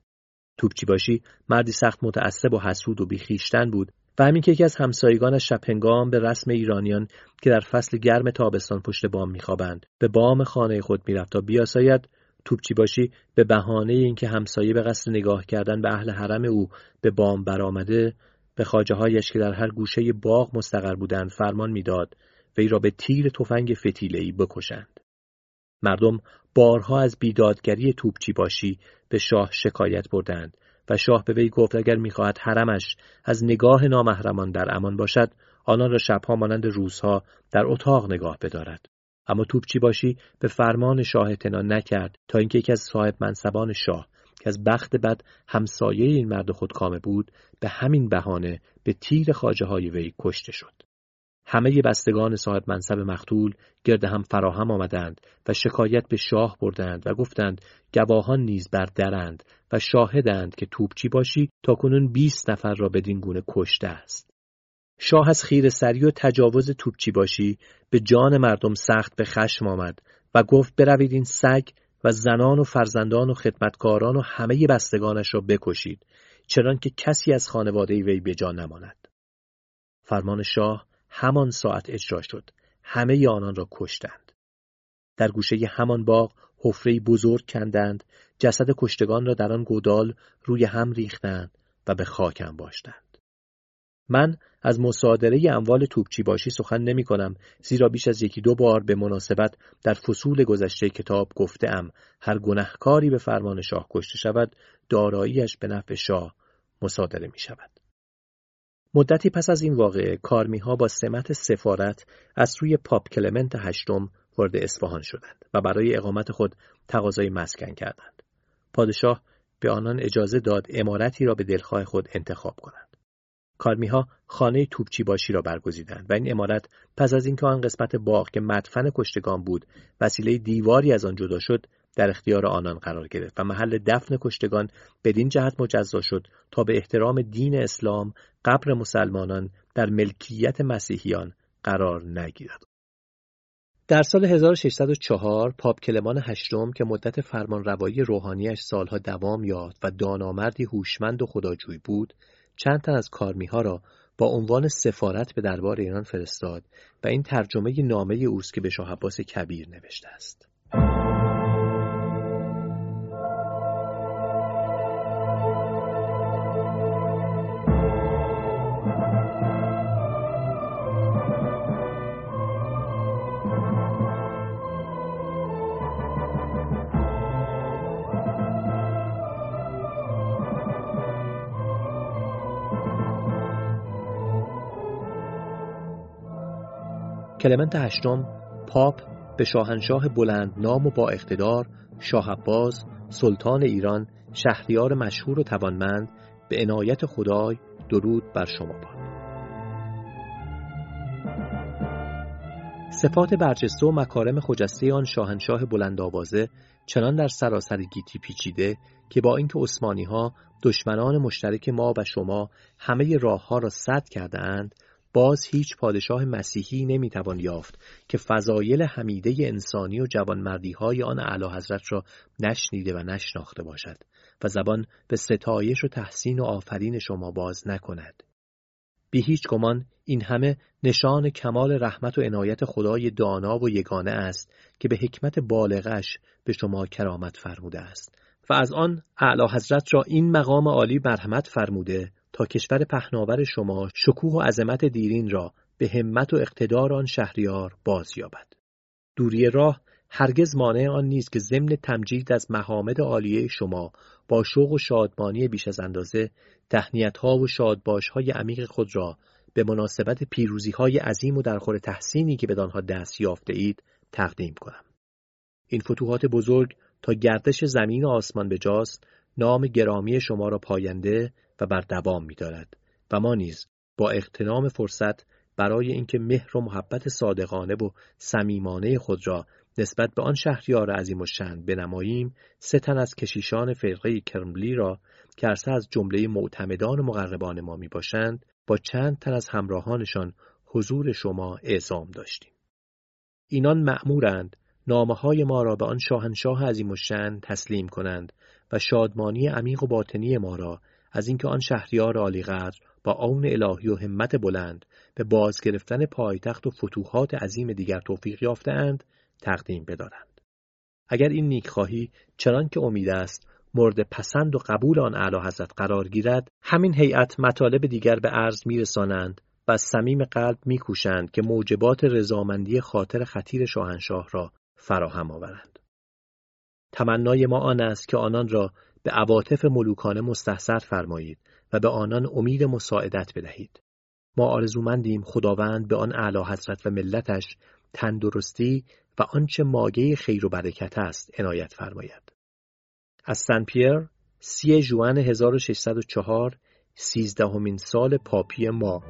توپچی باشی مردی سخت متعصب و حسود و بیخیشتن بود و همین که یکی از همسایگانش شپنگام به رسم ایرانیان که در فصل گرم تابستان پشت بام میخوابند به بام خانه خود می‌رفت تا بیاساید توپچی باشی به بهانه اینکه همسایه به قصد نگاه کردن به اهل حرم او به بام برآمده به خاجه هایش که در هر گوشه باغ مستقر بودند فرمان می‌داد و ای را به تیر تفنگ فتیله بکشند. مردم بارها از بیدادگری توپچی باشی به شاه شکایت بردند و شاه به وی گفت اگر می‌خواهد حرمش از نگاه نامحرمان در امان باشد آنان را شبها مانند روزها در اتاق نگاه بدارد اما توپچی باشی به فرمان شاه اعتنا نکرد تا اینکه یکی از صاحب منصبان شاه که از بخت بد همسایه این مرد خودکامه بود به همین بهانه به تیر خاجه های وی کشته شد. همه بستگان صاحب منصب مقتول گرد هم فراهم آمدند و شکایت به شاه بردند و گفتند گواهان نیز بر درند و شاهدند که توپچی باشی تا کنون 20 نفر را بدین گونه کشته است. شاه از خیر سری و تجاوز توپچی باشی به جان مردم سخت به خشم آمد و گفت بروید این سگ و زنان و فرزندان و خدمتکاران و همه بستگانش را بکشید چنان که کسی از خانواده وی به جا نماند. فرمان شاه همان ساعت اجرا شد. همه آنان را کشتند. در گوشه همان باغ حفره بزرگ کندند، جسد کشتگان را در آن گودال روی هم ریختند و به خاکم باشتند. من از مصادره اموال توپچی باشی سخن نمی کنم زیرا بیش از یکی دو بار به مناسبت در فصول گذشته کتاب گفته ام هر گنهکاری به فرمان شاه کشته شود داراییش به نفع شاه مصادره می شود. مدتی پس از این واقعه کارمی ها با سمت سفارت از سوی پاپ کلمنت هشتم وارد اصفهان شدند و برای اقامت خود تقاضای مسکن کردند. پادشاه به آنان اجازه داد امارتی را به دلخواه خود انتخاب کنند. کارمیها خانه توپچی باشی را برگزیدند و این امارت پس از اینکه آن قسمت باغ که مدفن کشتگان بود وسیله دیواری از آن جدا شد در اختیار آنان قرار گرفت و محل دفن کشتگان بدین جهت مجزا شد تا به احترام دین اسلام قبر مسلمانان در ملکیت مسیحیان قرار نگیرد. در سال 1604 پاپ کلمان هشتم که مدت فرمانروایی روحانیش سالها دوام یافت و دانامردی هوشمند و خداجوی بود چند تن از کارمیها را با عنوان سفارت به دربار ایران فرستاد و این ترجمه نامه اوست که به شاه عباس کبیر نوشته است. کلمنت هشتم پاپ به شاهنشاه بلند نام و با اقتدار شاه عباس سلطان ایران شهریار مشهور و توانمند به عنایت خدای درود بر شما باد. صفات برجسته و مکارم خجسته آن شاهنشاه بلند آوازه چنان در سراسر گیتی پیچیده که با اینکه عثمانی ها دشمنان مشترک ما و شما همه راه ها را سد کرده اند باز هیچ پادشاه مسیحی نمی‌توان یافت که فضایل حمیده انسانی و جوانمردی های آن اعلی حضرت را نشنیده و نشناخته باشد و زبان به ستایش و تحسین و آفرین شما باز نکند. بی هیچ گمان این همه نشان کمال رحمت و عنایت خدای دانا و یگانه است که به حکمت بالغش به شما کرامت فرموده است و از آن اعلی حضرت را این مقام عالی مرحمت فرموده تا کشور پهناور شما شکوه و عظمت دیرین را به همت و اقتدار آن شهریار باز یابد. دوری راه هرگز مانع آن نیست که ضمن تمجید از محامد عالیه شما با شوق و شادمانی بیش از اندازه تهنیت ها و شادباش های عمیق خود را به مناسبت پیروزی های عظیم و درخور تحسینی که به آنها دست یافته اید تقدیم کنم. این فتوحات بزرگ تا گردش زمین و آسمان بجاست نام گرامی شما را پاینده و بر دوام می‌دارد و ما نیز با اغتنام فرصت برای اینکه مهر و محبت صادقانه و صمیمانه خود را نسبت به آن شهریار عظیم و شن بنماییم سه تن از کشیشان فرقه کرملی را که از جمله معتمدان مقربان ما می باشند با چند تن از همراهانشان حضور شما اعزام داشتیم. اینان مأمورند نامه های ما را به آن شاهنشاه عظیم و شن تسلیم کنند و شادمانی عمیق و باطنی ما را از اینکه آن شهریار عالیقدر با آن الهی و همت بلند به باز گرفتن پایتخت و فتوحات عظیم دیگر توفیق یافتهاند تقدیم بدارند. اگر این نیکخواهی چنان که امید است مورد پسند و قبول آن اعلی حضرت قرار گیرد همین هیئت مطالب دیگر به عرض میرسانند و از صمیم قلب میکوشند که موجبات رضامندی خاطر خطیر شاهنشاه را فراهم آورند تمنای ما آن است که آنان را به عواطف ملوکانه مستحصر فرمایید و به آنان امید مساعدت بدهید. ما آرزومندیم خداوند به آن اعلی حضرت و ملتش تندرستی و آنچه ماگه خیر و برکت است عنایت فرماید. از سن پیر سی جوان 1604 سیزدهمین سال پاپی ما.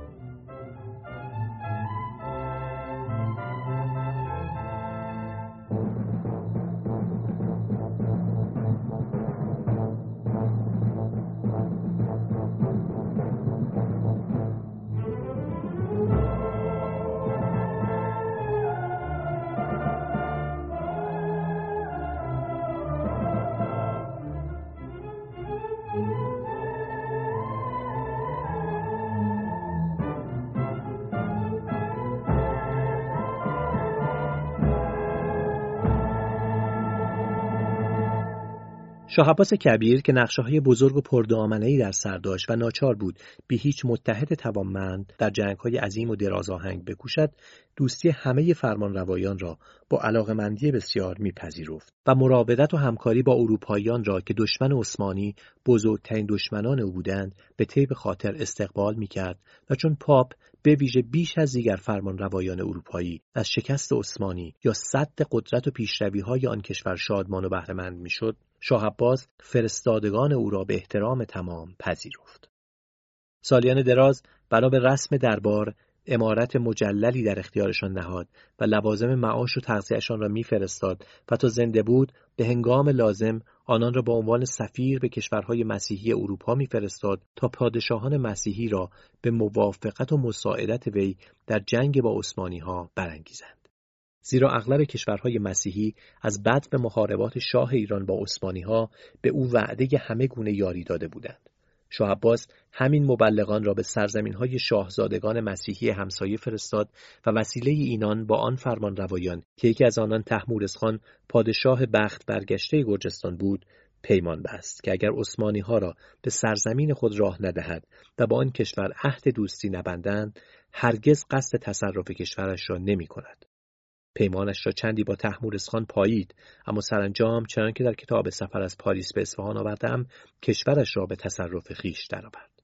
شاه عباس کبیر که نقشه های بزرگ و پردامنه‌ای در سر داشت و ناچار بود بی هیچ متحد توانمند در جنگ های عظیم و دراز آهنگ بکوشد دوستی همه فرمانروایان را با علاقمندی بسیار میپذیرفت و مراودت و همکاری با اروپاییان را که دشمن عثمانی بزرگترین دشمنان او بودند به طیب خاطر استقبال می‌کرد و چون پاپ به ویژه بیش از دیگر فرمانروایان اروپایی از شکست عثمانی یا صد قدرت و پیشروی های آن کشور شادمان و بهرهمند می‌شد شاه عباس فرستادگان او را به احترام تمام پذیرفت. سالیان دراز بنا به رسم دربار امارت مجللی در اختیارشان نهاد و لوازم معاش و تغذیهشان را میفرستاد و تا زنده بود به هنگام لازم آنان را به عنوان سفیر به کشورهای مسیحی اروپا میفرستاد تا پادشاهان مسیحی را به موافقت و مساعدت وی در جنگ با عثمانی ها برانگیزند. زیرا اغلب کشورهای مسیحی از بد به محاربات شاه ایران با عثمانی ها به او وعده همه گونه یاری داده بودند. شاه عباس همین مبلغان را به سرزمین های شاهزادگان مسیحی همسایه فرستاد و وسیله اینان با آن فرمان روایان که یکی از آنان تحمورس خان پادشاه بخت برگشته گرجستان بود پیمان بست که اگر عثمانی ها را به سرزمین خود راه ندهد و با آن کشور عهد دوستی نبندند هرگز قصد تصرف کشورش را نمی کند. پیمانش را چندی با تحمورسخان پایید اما سرانجام چنانکه در کتاب سفر از پاریس به اصفهان آوردم کشورش را به تصرف خیش درآورد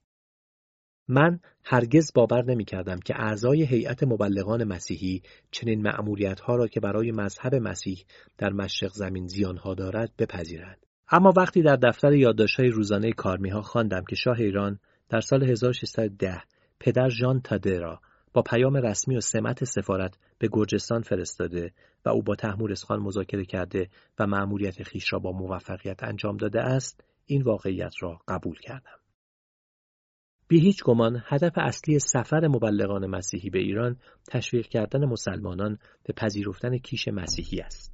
من هرگز باور نمی کردم که اعضای هیئت مبلغان مسیحی چنین ها را که برای مذهب مسیح در مشرق زمین زیانها دارد بپذیرند. اما وقتی در دفتر یادداشت‌های روزانه کارمیها خواندم که شاه ایران در سال 1610 پدر ژان تاده را با پیام رسمی و سمت سفارت به گرجستان فرستاده و او با تحمورسخان مذاکره کرده و مأموریت خیش را با موفقیت انجام داده است این واقعیت را قبول کردم. بی هیچ گمان هدف اصلی سفر مبلغان مسیحی به ایران تشویق کردن مسلمانان به پذیرفتن کیش مسیحی است.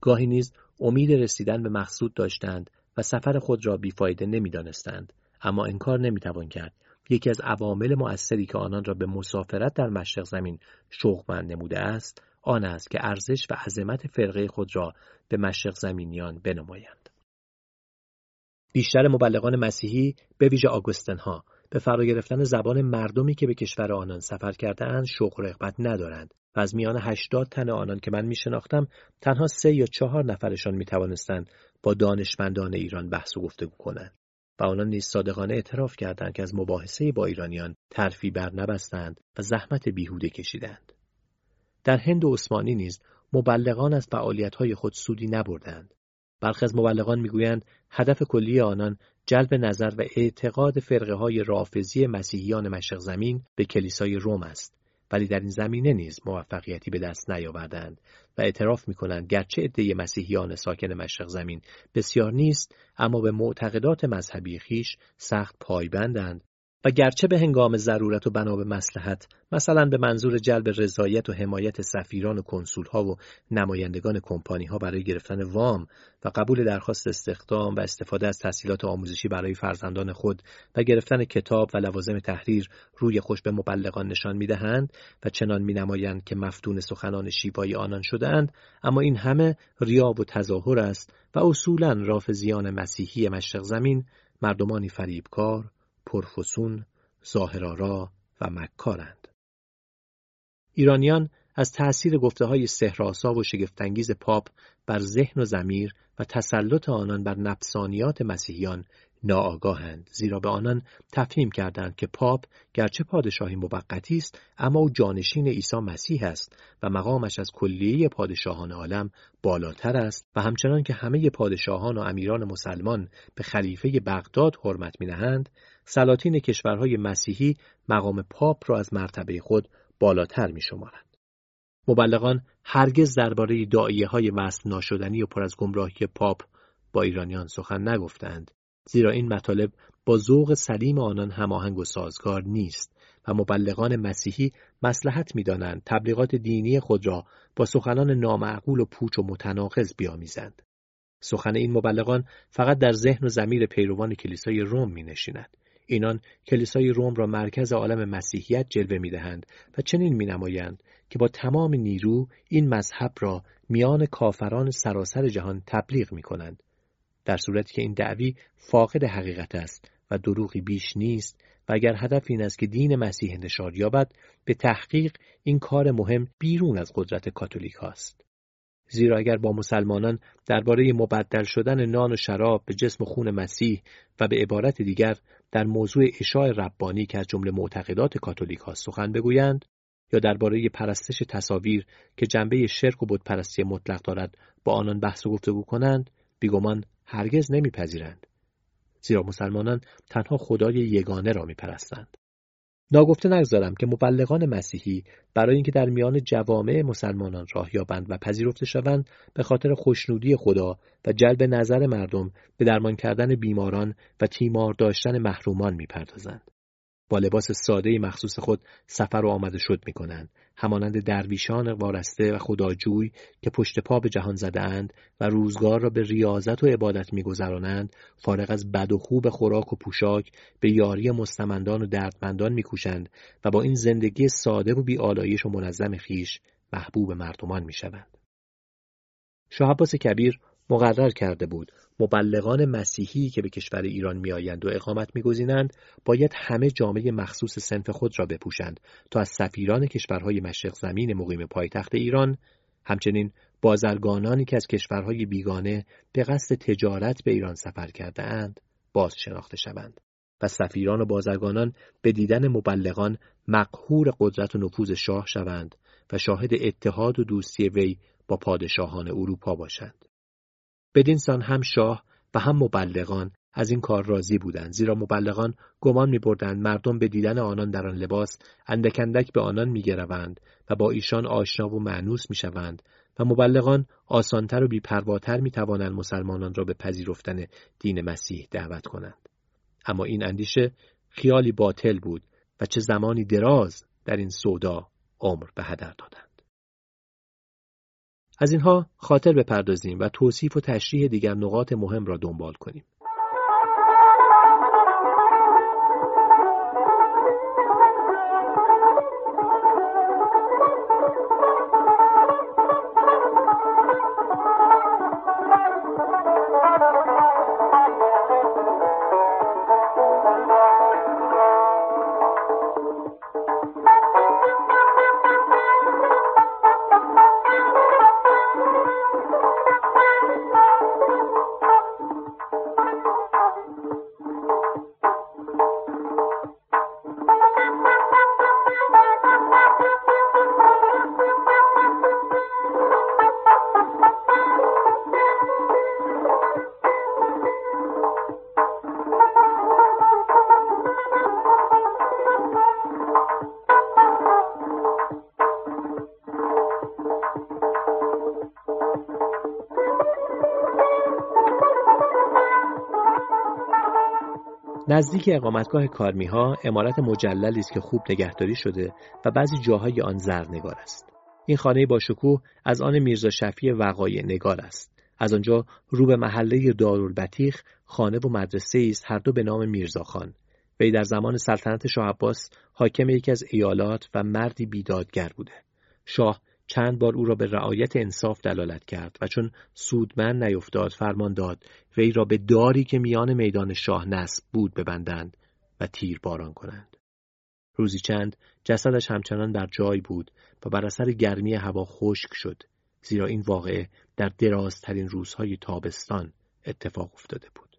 گاهی نیز امید رسیدن به مقصود داشتند و سفر خود را بیفایده نمی‌دانستند اما انکار نمی‌توان کرد یکی از عوامل مؤثری که آنان را به مسافرت در مشرق زمین شوقمند نموده است آن است که ارزش و عظمت فرقه خود را به مشرق زمینیان بنمایند بیشتر مبلغان مسیحی به ویژه آگوستنها به فرا گرفتن زبان مردمی که به کشور آنان سفر کرده اند شوق رغبت ندارند و از میان هشتاد تن آنان که من می شناختم تنها سه یا چهار نفرشان می توانستند با دانشمندان ایران بحث و گفتگو کنند. و آنان نیز صادقانه اعتراف کردند که از مباحثه با ایرانیان ترفی بر نبستند و زحمت بیهوده کشیدند. در هند و عثمانی نیز مبلغان از فعالیت‌های خود سودی نبردند. برخی از مبلغان می‌گویند هدف کلی آنان جلب نظر و اعتقاد فرقه های رافضی مسیحیان مشرق زمین به کلیسای روم است ولی در این زمینه نیز موفقیتی به دست نیاوردند و اعتراف می کنند گرچه عده مسیحیان ساکن مشرق زمین بسیار نیست اما به معتقدات مذهبی خیش سخت پایبندند و گرچه به هنگام ضرورت و بنا به مسلحت مثلا به منظور جلب رضایت و حمایت سفیران و ها و نمایندگان کمپانی ها برای گرفتن وام و قبول درخواست استخدام و استفاده از تحصیلات آموزشی برای فرزندان خود و گرفتن کتاب و لوازم تحریر روی خوش به مبلغان نشان می‌دهند و چنان مینمایند که مفتون سخنان شیوایی آنان شدهاند اما این همه ریاب و تظاهر است و اصولا رافضیان مسیحی مشرق زمین مردمانی فریبکار پرفسون، ظاهرارا و مکارند. ایرانیان از تأثیر گفته های سهراسا و شگفتانگیز پاپ بر ذهن و زمیر و تسلط آنان بر نفسانیات مسیحیان ناآگاهند زیرا به آنان تفهیم کردند که پاپ گرچه پادشاهی موقتی است اما او جانشین عیسی مسیح است و مقامش از کلیه پادشاهان عالم بالاتر است و همچنان که همه پادشاهان و امیران مسلمان به خلیفه بغداد حرمت نهند سلاطین کشورهای مسیحی مقام پاپ را از مرتبه خود بالاتر می شمارند. مبلغان هرگز درباره دعایه های وصل ناشدنی و پر از گمراهی پاپ با ایرانیان سخن نگفتند زیرا این مطالب با ذوق سلیم آنان هماهنگ و سازگار نیست و مبلغان مسیحی مسلحت می‌دانند تبلیغات دینی خود را با سخنان نامعقول و پوچ و متناقض بیامیزند سخن این مبلغان فقط در ذهن و زمیر پیروان کلیسای روم می نشیند. اینان کلیسای روم را مرکز عالم مسیحیت جلوه می دهند و چنین می نمایند که با تمام نیرو این مذهب را میان کافران سراسر جهان تبلیغ می کنند. در صورتی که این دعوی فاقد حقیقت است و دروغی بیش نیست و اگر هدف این است که دین مسیح نشار یابد به تحقیق این کار مهم بیرون از قدرت کاتولیک است. زیرا اگر با مسلمانان درباره مبدل شدن نان و شراب به جسم و خون مسیح و به عبارت دیگر در موضوع اشاع ربانی که از جمله معتقدات کاتولیک ها سخن بگویند یا درباره پرستش تصاویر که جنبه شرک و بتپرستی مطلق دارد با آنان بحث و گفتگو کنند بیگمان هرگز نمیپذیرند. زیرا مسلمانان تنها خدای یگانه را میپرستند. ناگفته نگذارم که مبلغان مسیحی برای اینکه در میان جوامع مسلمانان راه یابند و پذیرفته شوند به خاطر خوشنودی خدا و جلب نظر مردم به درمان کردن بیماران و تیمار داشتن محرومان می‌پردازند با لباس ساده مخصوص خود سفر و آمده شد می کنند. همانند درویشان وارسته و خداجوی که پشت پا به جهان زده اند و روزگار را به ریاضت و عبادت میگذرانند فارغ از بد و خوب خوراک و پوشاک به یاری مستمندان و دردمندان میکوشند و با این زندگی ساده و بیالایش و منظم خیش محبوب مردمان می‌شوند. شاه عباس کبیر مقرر کرده بود. مبلغان مسیحی که به کشور ایران میآیند و اقامت میگزینند باید همه جامعه مخصوص سنف خود را بپوشند تا از سفیران کشورهای مشرق زمین مقیم پایتخت ایران همچنین بازرگانانی که از کشورهای بیگانه به قصد تجارت به ایران سفر کرده اند باز شناخته شوند و سفیران و بازرگانان به دیدن مبلغان مقهور قدرت و نفوذ شاه شوند و شاهد اتحاد و دوستی وی با پادشاهان اروپا باشند. بدین سان هم شاه و هم مبلغان از این کار راضی بودند. زیرا مبلغان گمان میبردند مردم به دیدن آنان در آن لباس اندکندک به آنان میگروند و با ایشان آشنا و معنوس می‌شوند و مبلغان آسانتر و بیپرواتر می‌توانند مسلمانان را به پذیرفتن دین مسیح دعوت کنند. اما این اندیشه خیالی باطل بود و چه زمانی دراز در این سودا عمر به هدر دادند. از اینها خاطر بپردازیم و توصیف و تشریح دیگر نقاط مهم را دنبال کنیم. نزدیک اقامتگاه کارمی ها امارت مجللی است که خوب نگهداری شده و بعضی جاهای آن زرنگار است. این خانه با شکوه از آن میرزا شفی وقایع نگار است. از آنجا رو به محله دارالبطیخ خانه و مدرسه است هر دو به نام میرزا خان. وی در زمان سلطنت شاه عباس حاکم یکی از ایالات و مردی بیدادگر بوده. شاه چند بار او را به رعایت انصاف دلالت کرد و چون سودمن نیفتاد فرمان داد وی را به داری که میان میدان شاه نصب بود ببندند و تیر باران کنند. روزی چند جسدش همچنان در جای بود و بر اثر گرمی هوا خشک شد زیرا این واقعه در درازترین روزهای تابستان اتفاق افتاده بود.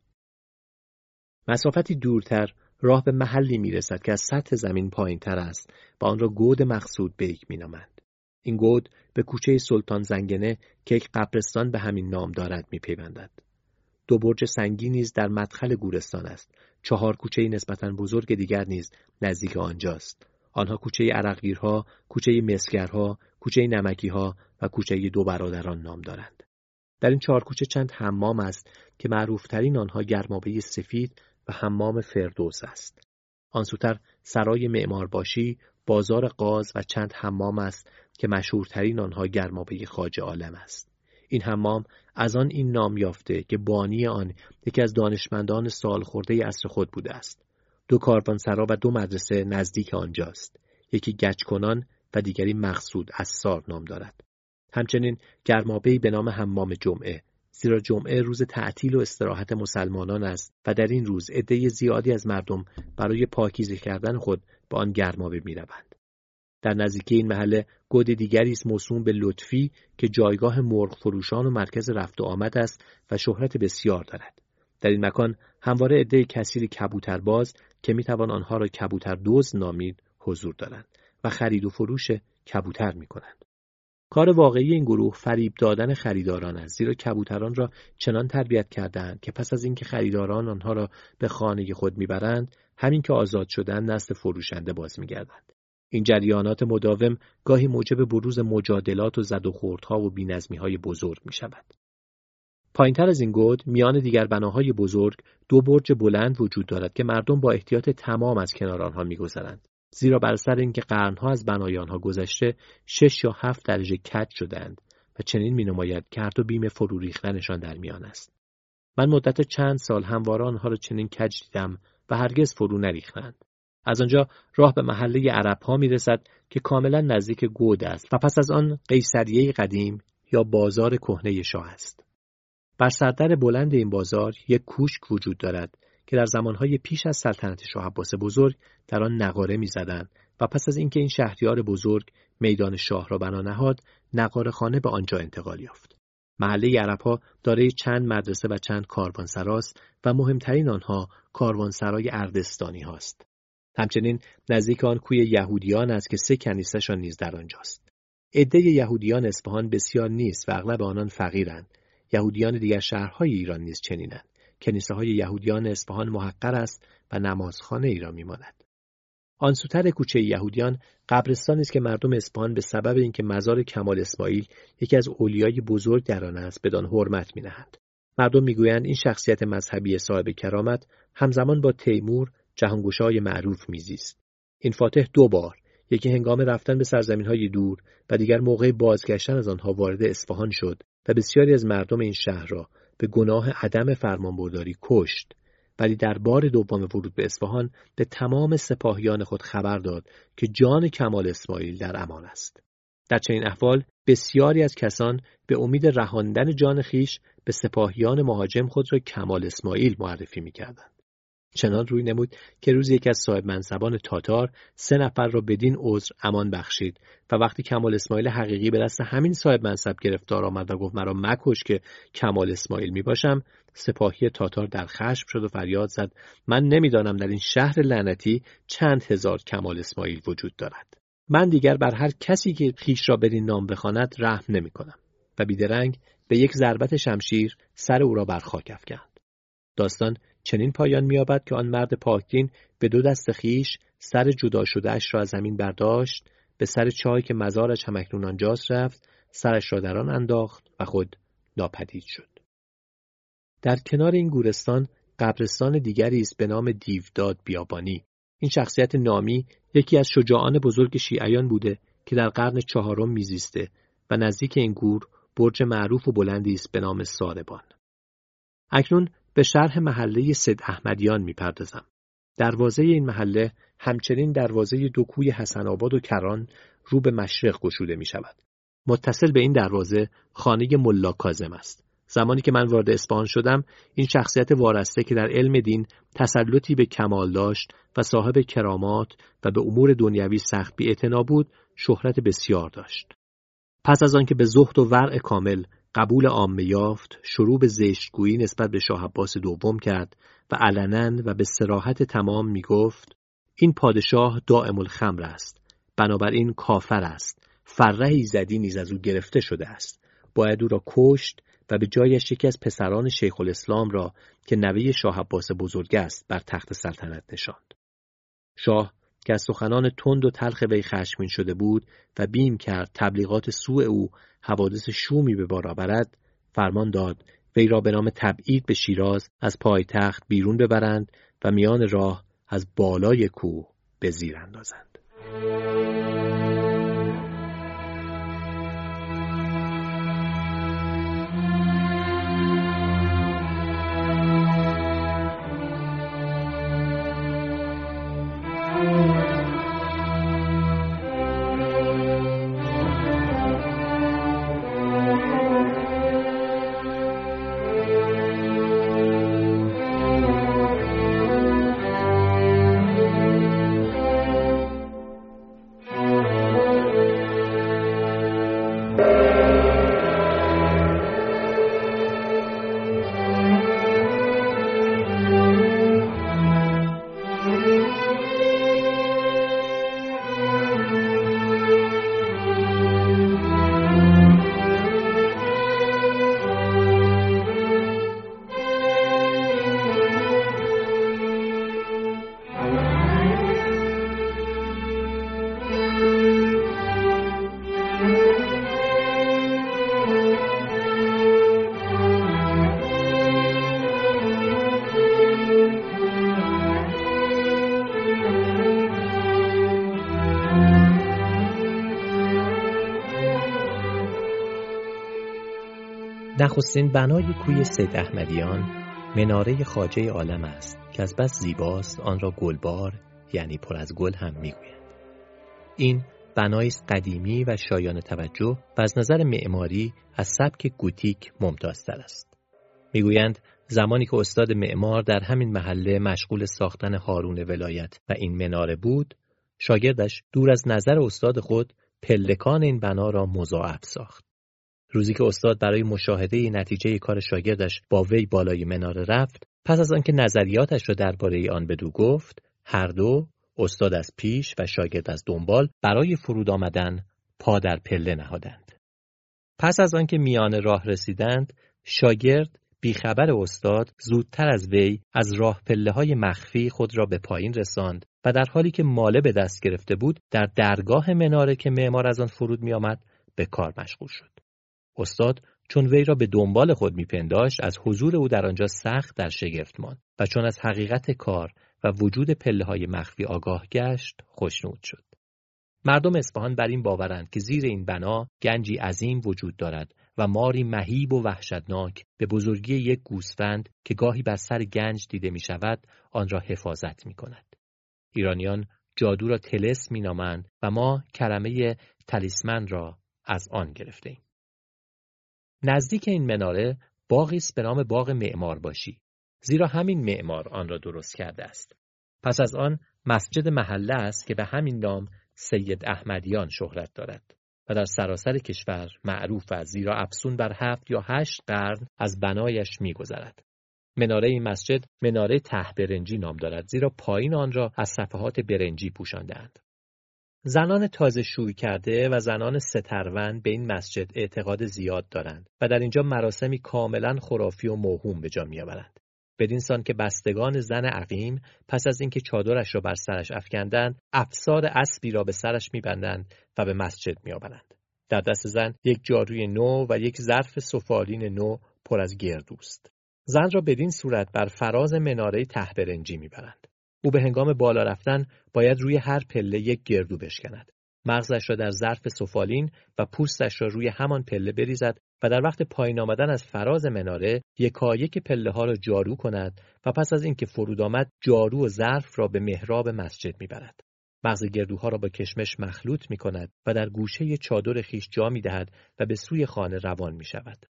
مسافتی دورتر راه به محلی می رسد که از سطح زمین پایین تر است و آن را گود مقصود بیک می نامند. این گود به کوچه سلطان زنگنه که یک قبرستان به همین نام دارد می پیوندد. دو برج سنگی نیز در مدخل گورستان است. چهار کوچه نسبتا بزرگ دیگر نیز نزدیک آنجاست. آنها کوچه عرقگیرها، کوچه مسگرها، کوچه نمکیها و کوچه دو برادران نام دارند. در این چهار کوچه چند حمام است که معروفترین آنها گرمابه سفید و حمام فردوس است. آن سوتر سرای معمارباشی، بازار قاز و چند حمام است که مشهورترین آنها گرمابه خاج عالم است. این حمام از آن این نام یافته که بانی آن یکی از دانشمندان سال خورده اصر خود بوده است. دو کاروانسرا و دو مدرسه نزدیک آنجاست. یکی گچ کنان و دیگری مقصود از سار نام دارد. همچنین گرمابهی به نام حمام جمعه زیرا جمعه روز تعطیل و استراحت مسلمانان است و در این روز عده زیادی از مردم برای پاکیزه کردن خود به آن گرمابه می‌روند. در نزدیکی این محله گود دیگری است موسوم به لطفی که جایگاه مرغ فروشان و مرکز رفت و آمد است و شهرت بسیار دارد. در این مکان همواره عده کثیر کبوترباز که می‌توان آنها را کبوتر دوز نامید حضور دارند و خرید و فروش کبوتر می کنند. کار واقعی این گروه فریب دادن خریداران است زیرا کبوتران را چنان تربیت کردند که پس از اینکه خریداران آنها را به خانه خود می‌برند همین که آزاد شدن نسل فروشنده باز میگردند این جریانات مداوم گاهی موجب بروز مجادلات و زد و خوردها و بینظمی های بزرگ می شود. پایینتر از این گود میان دیگر بناهای بزرگ دو برج بلند وجود دارد که مردم با احتیاط تمام از کنار آنها میگذرند. زیرا بر سر اینکه قرنها از بنای آنها گذشته شش یا هفت درجه کج شدند و چنین مینماید که هر دو بیم فرو ریختنشان در میان است. من مدت چند سال همواره آنها را چنین کج دیدم و هرگز فرو نریختند. از آنجا راه به محله عرب ها می رسد که کاملا نزدیک گود است و پس از آن قیصریه قدیم یا بازار کهنه شاه است. بر سردر بلند این بازار یک کوشک وجود دارد که در زمانهای پیش از سلطنت شاه عباس بزرگ در آن نقاره می‌زدند و پس از اینکه این شهریار بزرگ میدان شاه را بنا نهاد نقاره خانه به آنجا انتقال یافت محله عربها دارای چند مدرسه و چند کاروانسراست و مهمترین آنها کاروانسرای اردستانی هاست همچنین نزدیک آن کوی یهودیان است که سه کنیسهشان نیز در آنجاست. عده یهودیان اصفهان بسیار نیست و اغلب آنان فقیرند. یهودیان دیگر شهرهای ایران نیز چنینند. کنیسه های یهودیان اصفهان محقر است و نمازخانه ای را میماند. آن سوتر کوچه یهودیان قبرستان است که مردم اصفهان به سبب اینکه مزار کمال اسماعیل یکی از اولیای بزرگ در آن است بدان حرمت مینهند. مردم می‌گویند این شخصیت مذهبی صاحب کرامت همزمان با تیمور جهانگشای معروف میزیست. این فاتح دو بار یکی هنگام رفتن به سرزمین های دور و دیگر موقع بازگشتن از آنها وارد اصفهان شد و بسیاری از مردم این شهر را به گناه عدم فرمانبرداری کشت. ولی در بار دوم ورود به اصفهان به تمام سپاهیان خود خبر داد که جان کمال اسماعیل در امان است. در چنین احوال بسیاری از کسان به امید رهاندن جان خیش به سپاهیان مهاجم خود را کمال اسماعیل معرفی می‌کردند. چنان روی نمود که روز یکی از صاحب منصبان تاتار سه نفر را بدین عذر امان بخشید و وقتی کمال اسماعیل حقیقی به دست همین صاحب منصب گرفتار آمد و گفت مرا مکش که کمال اسماعیل می باشم سپاهی تاتار در خشم شد و فریاد زد من نمی‌دانم در این شهر لعنتی چند هزار کمال اسماعیل وجود دارد. من دیگر بر هر کسی که خیش را بدین نام بخواند رحم نمی کنم و بیدرنگ به یک ضربت شمشیر سر او را بر خاک افکند. داستان چنین پایان می‌یابد که آن مرد پاکدین به دو دست خیش سر جدا شده اش را از زمین برداشت به سر چای که مزارش همکنون آنجاست رفت سرش را در آن انداخت و خود ناپدید شد در کنار این گورستان قبرستان دیگری است به نام دیوداد بیابانی این شخصیت نامی یکی از شجاعان بزرگ شیعیان بوده که در قرن چهارم میزیسته و نزدیک این گور برج معروف و بلندی است به نام ساربان. اکنون به شرح محله سید احمدیان می‌پردازم. دروازه این محله همچنین دروازه دو کوی حسن آباد و کران رو به مشرق گشوده می شود. متصل به این دروازه خانه ملا کازم است. زمانی که من وارد اسپان شدم این شخصیت وارسته که در علم دین تسلطی به کمال داشت و صاحب کرامات و به امور دنیوی سخت بی بود شهرت بسیار داشت. پس از آنکه به زهد و ورع کامل قبول عامه یافت شروع به زشتگویی نسبت به شاه عباس دوم کرد و علنا و به سراحت تمام می گفت این پادشاه دائم الخمر است. بنابراین کافر است. فرهی زدی نیز از او گرفته شده است. باید او را کشت و به جایش یکی از پسران شیخ الاسلام را که نوه شاه عباس بزرگ است بر تخت سلطنت نشاند. شاه که از سخنان تند و تلخ وی خشمین شده بود و بیم کرد تبلیغات سوء او حوادث شومی به بار آورد فرمان داد وی را به نام تبعید به شیراز از پایتخت بیرون ببرند و میان راه از بالای کوه به زیر اندازند. نخستین بنای کوی سید احمدیان مناره خاجه عالم است که از بس زیباست آن را گلبار یعنی پر از گل هم می‌گویند. این بنایی است قدیمی و شایان توجه و از نظر معماری از سبک گوتیک ممتازتر است. می‌گویند زمانی که استاد معمار در همین محله مشغول ساختن هارون ولایت و این مناره بود شاگردش دور از نظر استاد خود پلکان این بنا را مضاعف ساخت. روزی که استاد برای مشاهده نتیجه کار شاگردش با وی بالای مناره رفت پس از آنکه نظریاتش را درباره آن بدو گفت هر دو استاد از پیش و شاگرد از دنبال برای فرود آمدن پا در پله نهادند پس از آنکه میان راه رسیدند شاگرد بیخبر استاد زودتر از وی از راه پله های مخفی خود را به پایین رساند و در حالی که ماله به دست گرفته بود در درگاه مناره که معمار از آن فرود می آمد به کار مشغول شد. استاد چون وی را به دنبال خود میپنداشت از حضور او در آنجا سخت در شگفت ماند و چون از حقیقت کار و وجود پله های مخفی آگاه گشت خوشنود شد. مردم اصفهان بر این باورند که زیر این بنا گنجی عظیم وجود دارد و ماری مهیب و وحشتناک به بزرگی یک گوسفند که گاهی بر سر گنج دیده می شود آن را حفاظت می کند. ایرانیان جادو را تلس می نامند و ما کلمه تلیسمن را از آن گرفته ایم. نزدیک این مناره باغی است به نام باغ معمار باشی زیرا همین معمار آن را درست کرده است. پس از آن مسجد محله است که به همین نام سید احمدیان شهرت دارد و در سراسر کشور معروف است زیرا افسون بر هفت یا هشت قرن از بنایش میگذرد. مناره این مسجد مناره ته برنجی نام دارد زیرا پایین آن را از صفحات برنجی پوشاندهاند زنان تازه شوی کرده و زنان سترون به این مسجد اعتقاد زیاد دارند و در اینجا مراسمی کاملا خرافی و موهوم به جا میآورند. بدین سان که بستگان زن عقیم پس از اینکه چادرش را بر سرش افکندند افسار اسبی را به سرش میبندند و به مسجد میآورند در دست زن یک جاروی نو و یک ظرف سفالین نو پر از گردوست زن را بدین صورت بر فراز مناره ته برنجی می‌برند. او به هنگام بالا رفتن باید روی هر پله یک گردو بشکند. مغزش را در ظرف سفالین و پوستش را روی همان پله بریزد و در وقت پایین آمدن از فراز مناره یکایک پله ها را جارو کند و پس از اینکه فرود آمد جارو و ظرف را به محراب مسجد می‌برد. مغز گردوها را با کشمش مخلوط می کند و در گوشه چادر خیش جا می دهد و به سوی خانه روان می شود.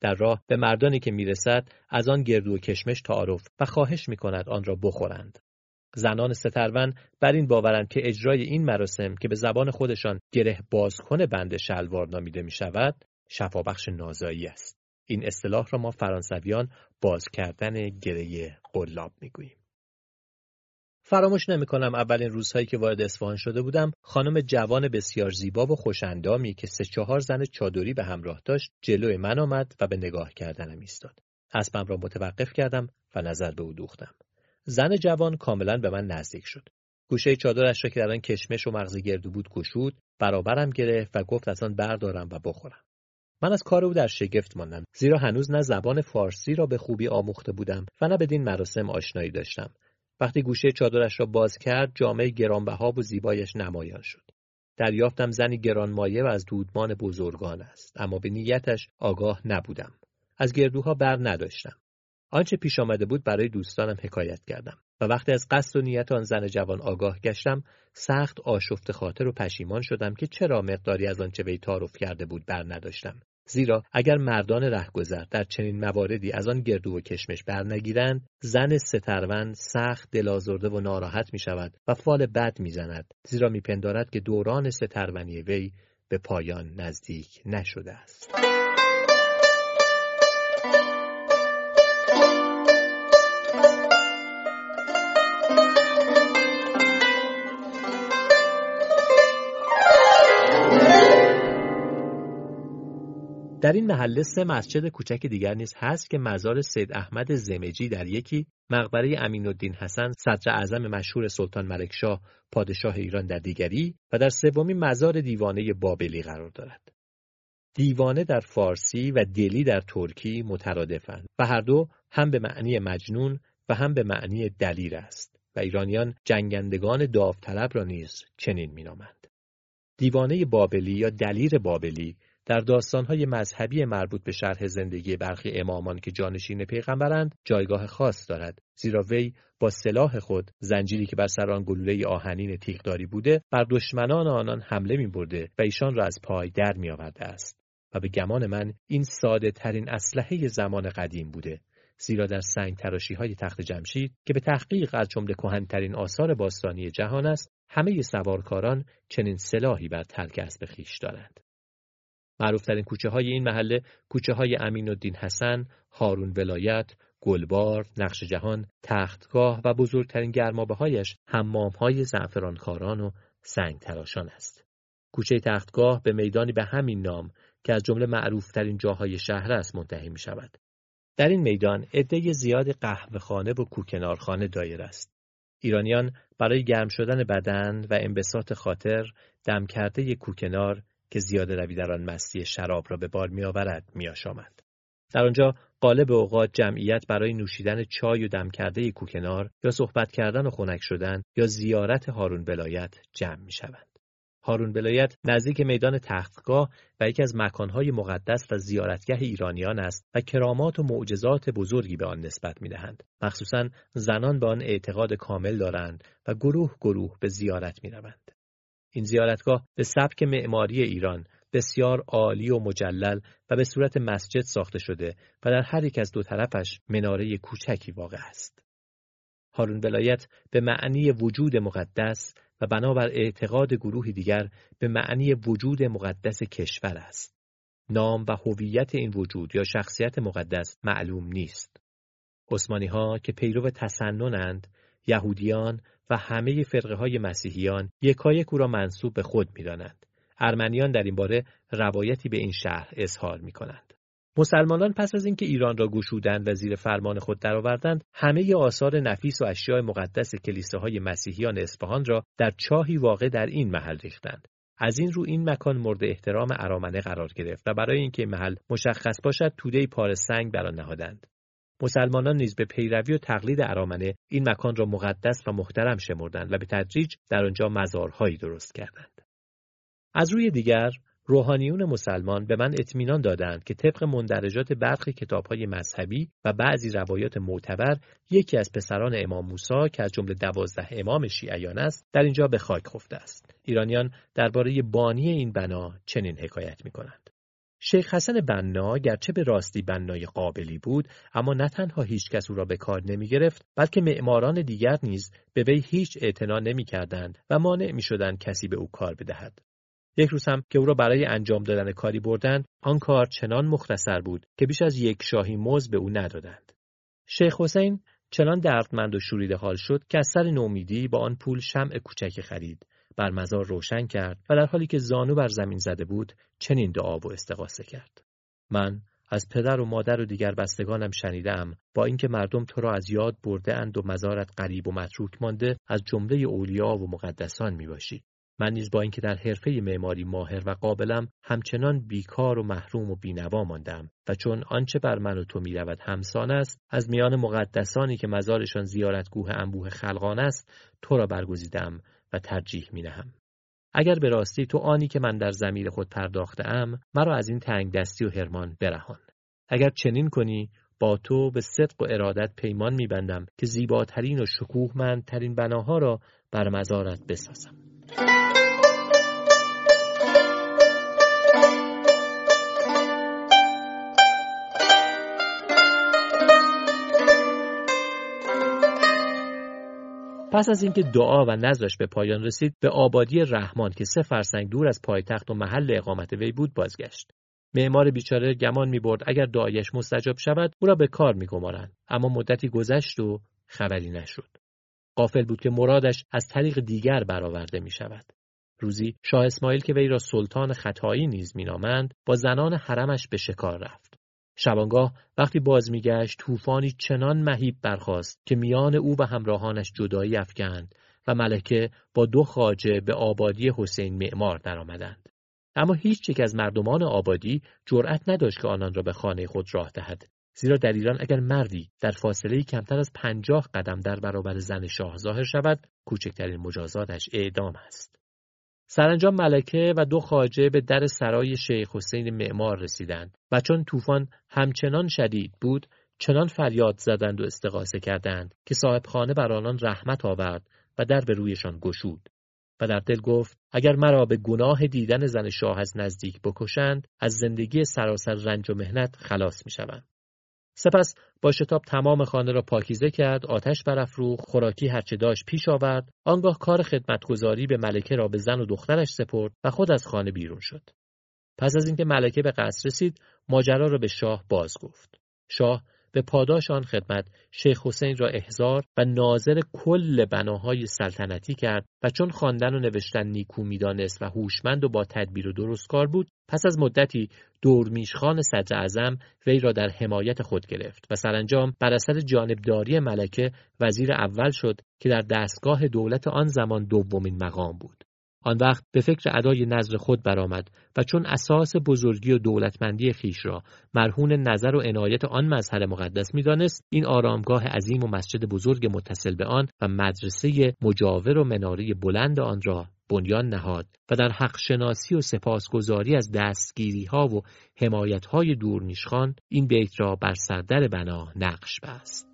در راه به مردانی که می رسد از آن گردو و کشمش تعارف و خواهش می کند آن را بخورند. زنان سترون بر این باورند که اجرای این مراسم که به زبان خودشان گره بازکن بند شلوار نامیده می شود شفابخش نازایی است. این اصطلاح را ما فرانسویان باز کردن گره قلاب می گوییم. فراموش نمی کنم اولین روزهایی که وارد اصفهان شده بودم خانم جوان بسیار زیبا و خوشندامی که سه چهار زن چادری به همراه داشت جلوی من آمد و به نگاه کردنم ایستاد اسبم را متوقف کردم و نظر به او دوختم زن جوان کاملا به من نزدیک شد. گوشه چادرش را که در آن کشمش و مغز گردو بود گشود برابرم گرفت و گفت از آن بردارم و بخورم. من از کار او در شگفت ماندم زیرا هنوز نه زبان فارسی را به خوبی آموخته بودم و نه بدین مراسم آشنایی داشتم. وقتی گوشه چادرش را باز کرد جامعه گرانبها و زیبایش نمایان شد. دریافتم زنی گرانمایه و از دودمان بزرگان است اما به نیتش آگاه نبودم. از گردوها بر نداشتم. آنچه پیش آمده بود برای دوستانم حکایت کردم و وقتی از قصد و نیت آن زن جوان آگاه گشتم سخت آشفت خاطر و پشیمان شدم که چرا مقداری از آنچه وی تعارف کرده بود بر نداشتم زیرا اگر مردان رهگذر در چنین مواردی از آن گردو و کشمش برنگیرند زن سترون سخت دلازرده و ناراحت می شود و فال بد می زند زیرا میپندارد که دوران سترونی وی به پایان نزدیک نشده است. در این محله سه مسجد کوچک دیگر نیز هست که مزار سید احمد زمجی در یکی، مقبره امین الدین حسن صدر اعظم مشهور سلطان ملکشاه پادشاه ایران در دیگری و در سومی مزار دیوانه بابلی قرار دارد. دیوانه در فارسی و دلی در ترکی مترادفند و هر دو هم به معنی مجنون و هم به معنی دلیر است و ایرانیان جنگندگان داوطلب را نیز چنین مینامند. دیوانه بابلی یا دلیر بابلی در داستانهای مذهبی مربوط به شرح زندگی برخی امامان که جانشین پیغمبرند جایگاه خاص دارد. زیرا وی با سلاح خود زنجیری که بر سر آن گلوله آهنین تیغداری بوده بر دشمنان آنان حمله می برده و ایشان را از پای در می است. و به گمان من این ساده ترین اسلحه زمان قدیم بوده زیرا در سنگ تراشی های تخت جمشید که به تحقیق از جمله کهنترین آثار باستانی جهان است همه سوارکاران چنین سلاحی بر ترک اسب خیش دارند. معروفترین کوچه های این محله کوچه های امین الدین حسن، هارون ولایت، گلبار، نقش جهان، تختگاه و بزرگترین گرمابه هایش حمام های زعفرانکاران و سنگ تراشان است. کوچه تختگاه به میدانی به همین نام که از جمله معروفترین جاهای شهر است منتهی می شود. در این میدان عده زیاد قهوه خانه و کوکنارخانه دایر است. ایرانیان برای گرم شدن بدن و انبساط خاطر دم کرده کوکنار که زیاده روی در آن مستی شراب را به بار میآورد میآشامد در آنجا غالب اوقات جمعیت برای نوشیدن چای و دم کرده کوکنار یا صحبت کردن و خنک شدن یا زیارت هارون ولایت جمع می شوند. هارون ولایت نزدیک میدان تختگاه و یکی از مکانهای مقدس و زیارتگاه ایرانیان است و کرامات و معجزات بزرگی به آن نسبت می دهند. مخصوصا زنان به آن اعتقاد کامل دارند و گروه گروه به زیارت می روند. این زیارتگاه به سبک معماری ایران بسیار عالی و مجلل و به صورت مسجد ساخته شده و در هر یک از دو طرفش مناره کوچکی واقع است. هارون ولایت به معنی وجود مقدس و بنابر اعتقاد گروهی دیگر به معنی وجود مقدس کشور است. نام و هویت این وجود یا شخصیت مقدس معلوم نیست. عثمانی ها که پیرو تسننند یهودیان و همه فرقه های مسیحیان یکایک او را منصوب به خود می دانند. ارمنیان در این باره روایتی به این شهر اظهار می کنند. مسلمانان پس از اینکه ایران را گشودند و زیر فرمان خود درآوردند همه آثار نفیس و اشیاء مقدس کلیساهای مسیحیان اصفهان را در چاهی واقع در این محل ریختند از این رو این مکان مورد احترام ارامنه قرار گرفت و برای اینکه محل مشخص باشد توده پار سنگ بر آن نهادند مسلمانان نیز به پیروی و تقلید ارامنه این مکان را مقدس و محترم شمردند و به تدریج در آنجا مزارهایی درست کردند. از روی دیگر روحانیون مسلمان به من اطمینان دادند که طبق مندرجات برخی کتابهای مذهبی و بعضی روایات معتبر یکی از پسران امام موسی که از جمله دوازده امام شیعیان است در اینجا به خاک خفته است ایرانیان درباره بانی این بنا چنین حکایت می کنند. شیخ حسن بنا گرچه به راستی بنای قابلی بود اما نه تنها هیچ کس او را به کار نمی گرفت بلکه معماران دیگر نیز به وی هیچ اعتنا نمی کردند و مانع می شدند کسی به او کار بدهد. یک روز هم که او را برای انجام دادن کاری بردند آن کار چنان مختصر بود که بیش از یک شاهی موز به او ندادند شیخ حسین چنان دردمند و شوریده حال شد که از سر نومیدی با آن پول شمع کوچکی خرید بر مزار روشن کرد و در حالی که زانو بر زمین زده بود چنین دعا و استقاسه کرد من از پدر و مادر و دیگر بستگانم شنیدم با اینکه مردم تو را از یاد برده اند و مزارت قریب و متروک مانده از جمله اولیا و مقدسان می باشی. من نیز با اینکه در حرفه معماری ماهر و قابلم همچنان بیکار و محروم و بینوا ماندم و چون آنچه بر من و تو می‌رود همسان است از میان مقدسانی که مزارشان زیارتگوه انبوه خلقان است تو را برگزیدم و ترجیح می نهم. اگر به راستی تو آنی که من در زمیر خود پرداخته ام مرا از این تنگ دستی و هرمان برهان اگر چنین کنی با تو به صدق و ارادت پیمان میبندم که زیباترین و شکوهمندترین بناها را بر مزارت بسازم پس از اینکه دعا و نظرش به پایان رسید به آبادی رحمان که سه فرسنگ دور از پایتخت و محل اقامت وی بود بازگشت معمار بیچاره گمان می‌برد اگر دعایش مستجاب شود او را به کار میگمارند اما مدتی گذشت و خبری نشد قافل بود که مرادش از طریق دیگر برآورده می شود. روزی شاه اسماعیل که وی را سلطان خطایی نیز مینامند با زنان حرمش به شکار رفت. شبانگاه وقتی باز میگشت طوفانی چنان مهیب برخاست که میان او و همراهانش جدایی افکند و ملکه با دو خاجه به آبادی حسین معمار درآمدند. اما هیچ یک از مردمان آبادی جرأت نداشت که آنان را به خانه خود راه دهد زیرا در ایران اگر مردی در فاصله کمتر از پنجاه قدم در برابر زن شاه ظاهر شود کوچکترین مجازاتش اعدام است سرانجام ملکه و دو خاجه به در سرای شیخ حسین معمار رسیدند و چون طوفان همچنان شدید بود چنان فریاد زدند و استقاسه کردند که صاحب خانه بر آنان رحمت آورد و در به رویشان گشود و در دل گفت اگر مرا به گناه دیدن زن شاه از نزدیک بکشند از زندگی سراسر رنج و مهنت خلاص می شوند. سپس با شتاب تمام خانه را پاکیزه کرد آتش برافروخت خوراکی هرچه داشت پیش آورد. آنگاه کار خدمتگذاری به ملکه را به زن و دخترش سپرد و خود از خانه بیرون شد. پس از اینکه ملکه به قصر رسید ماجرا را به شاه باز گفت شاه به پاداش آن خدمت شیخ حسین را احضار و ناظر کل بناهای سلطنتی کرد و چون خواندن و نوشتن نیکو می‌دانست و هوشمند و با تدبیر و درستکار بود پس از مدتی دورمیشخان صدر اعظم وی را در حمایت خود گرفت و سرانجام بر اثر جانبداری ملکه وزیر اول شد که در دستگاه دولت آن زمان دومین مقام بود. آن وقت به فکر ادای نظر خود برآمد و چون اساس بزرگی و دولتمندی خیش را مرهون نظر و عنایت آن مظهر مقدس می‌دانست این آرامگاه عظیم و مسجد بزرگ متصل به آن و مدرسه مجاور و مناره بلند آن را بنیان نهاد و در حق شناسی و سپاسگزاری از دستگیری ها و حمایت های دورمیشخان این بیت را بر سردر بنا نقش بست.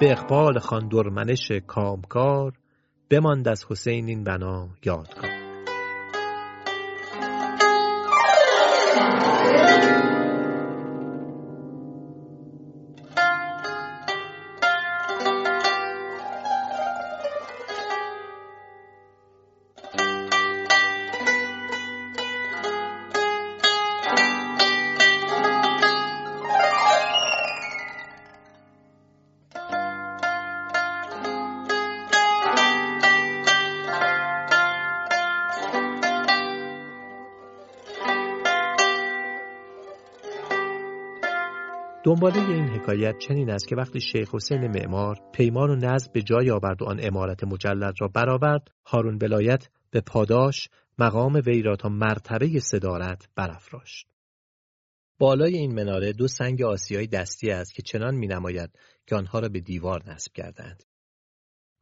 به اقبال خان درمنش کامکار بماند از حسین این بنا یادگار. دنباله این حکایت چنین است که وقتی شیخ حسین معمار پیمان و نظم به جای آورد و آن امارت مجلد را برآورد هارون ولایت به پاداش مقام وی را تا مرتبه صدارت برافراشت. بالای این مناره دو سنگ آسیایی دستی است که چنان می نماید که آنها را به دیوار نصب کردند.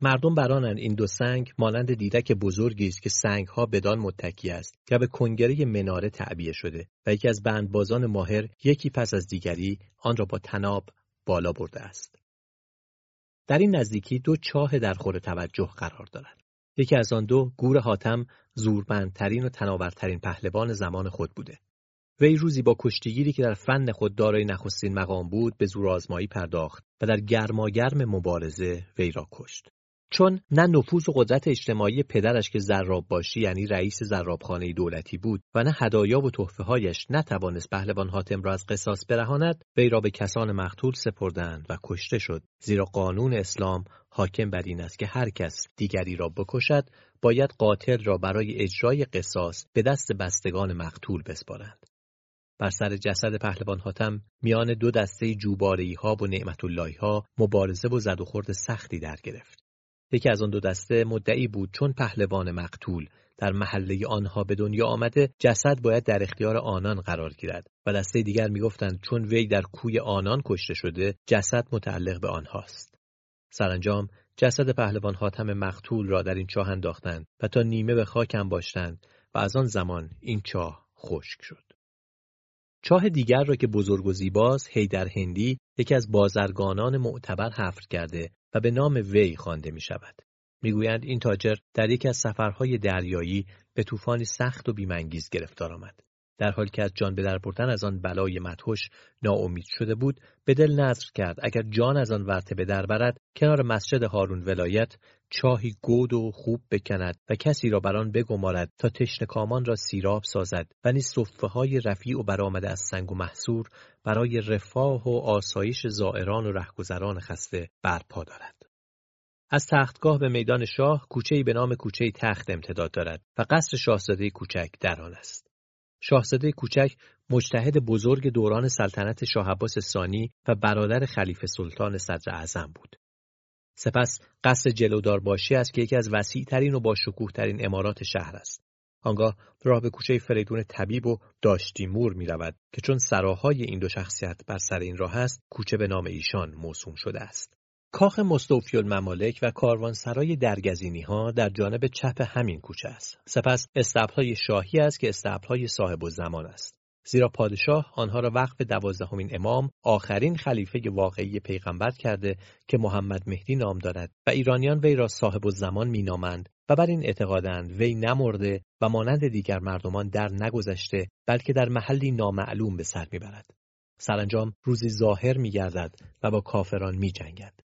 مردم برانند این دو سنگ مانند دیدک بزرگی است که سنگها بدان متکی است که به کنگره مناره تعبیه شده و یکی از بندبازان ماهر یکی پس از دیگری آن را با تناب بالا برده است. در این نزدیکی دو چاه در خور توجه قرار دارد. یکی از آن دو گور حاتم زورمندترین و تناورترین پهلوان زمان خود بوده. وی روزی با کشتیگیری که در فن خود دارای نخستین مقام بود به زور آزمایی پرداخت و در گرماگرم مبارزه وی را کشت. چون نه نفوذ و قدرت اجتماعی پدرش که زراب باشی یعنی رئیس زرابخانه دولتی بود و نه هدایا و تحفه هایش نتوانست پهلوان حاتم را از قصاص برهاند وی را به کسان مقتول سپردند و کشته شد. زیرا قانون اسلام حاکم بر این است که هر کس دیگری را بکشد باید قاتل را برای اجرای قصاص به دست بستگان مقتول بسپارند. بر سر جسد پهلوان حاتم میان دو دسته جوبارهی ها و نعمت ها مبارزه و زد و خورد سختی در گرفت. یکی از آن دو دسته مدعی بود چون پهلوان مقتول. در محله آنها به دنیا آمده جسد باید در اختیار آنان قرار گیرد و دسته دیگر می‌گفتند چون وی در کوی آنان کشته شده جسد متعلق به آنهاست. سرانجام جسد پهلوان حاتم مقتول را در این چاه انداختند و تا نیمه به خاک باشتند و از آن زمان این چاه خشک شد. چاه دیگر را که بزرگ و زیباست هیدر هندی یکی از بازرگانان معتبر حفر کرده و به نام وی خوانده می شود. می‌گویند این تاجر در یکی از سفرهای دریایی به طوفانی سخت و بیمنگیز گرفتار آمد. در حالی که از جان به در بردن از آن بلای مدهوش ناامید شده بود به دل نظر کرد اگر جان از آن ورته به در برد کنار مسجد هارون ولایت چاهی گود و خوب بکند و کسی را بر آن بگمارد تا کامان را سیراب سازد و نیز صفه های رفیع و برآمده از سنگ و محصور برای رفاه و آسایش زائران و رهگذران خسته برپا دارد. از تختگاه به میدان شاه کوچه‌ای به نام کوچه تخت امتداد دارد و قصر شاهزاده کوچک در آن است. شاهزاده کوچک مجتهد بزرگ دوران سلطنت شاه عباس ثانی و برادر خلیفه سلطان صدر اعظم بود. سپس قصر جلودار باشی است که یکی از وسیع ترین و با شکوه ترین امارات شهر است. آنگاه راه به کوچه فریدون طبیب و داشتی مور می رود که چون سراهای این دو شخصیت بر سر این راه است کوچه به نام ایشان موسوم شده است. کاخ مستوفی الممالک و کاروانسرای درگزینی ها در جانب چپ همین کوچه است. سپس استبلهای شاهی است که استبلهای صاحب و زمان است. زیرا پادشاه آنها را وقف دوازدهمین امام آخرین خلیفه واقعی پیغمبر کرده که محمد مهدی نام دارد و ایرانیان وی را صاحب و زمان مینامند و بر این اعتقادند وی نمرده و مانند دیگر مردمان در نگذشته بلکه در محلی نامعلوم به سر می‌برد. سرانجام روزی ظاهر میگردد و با کافران میجنگد.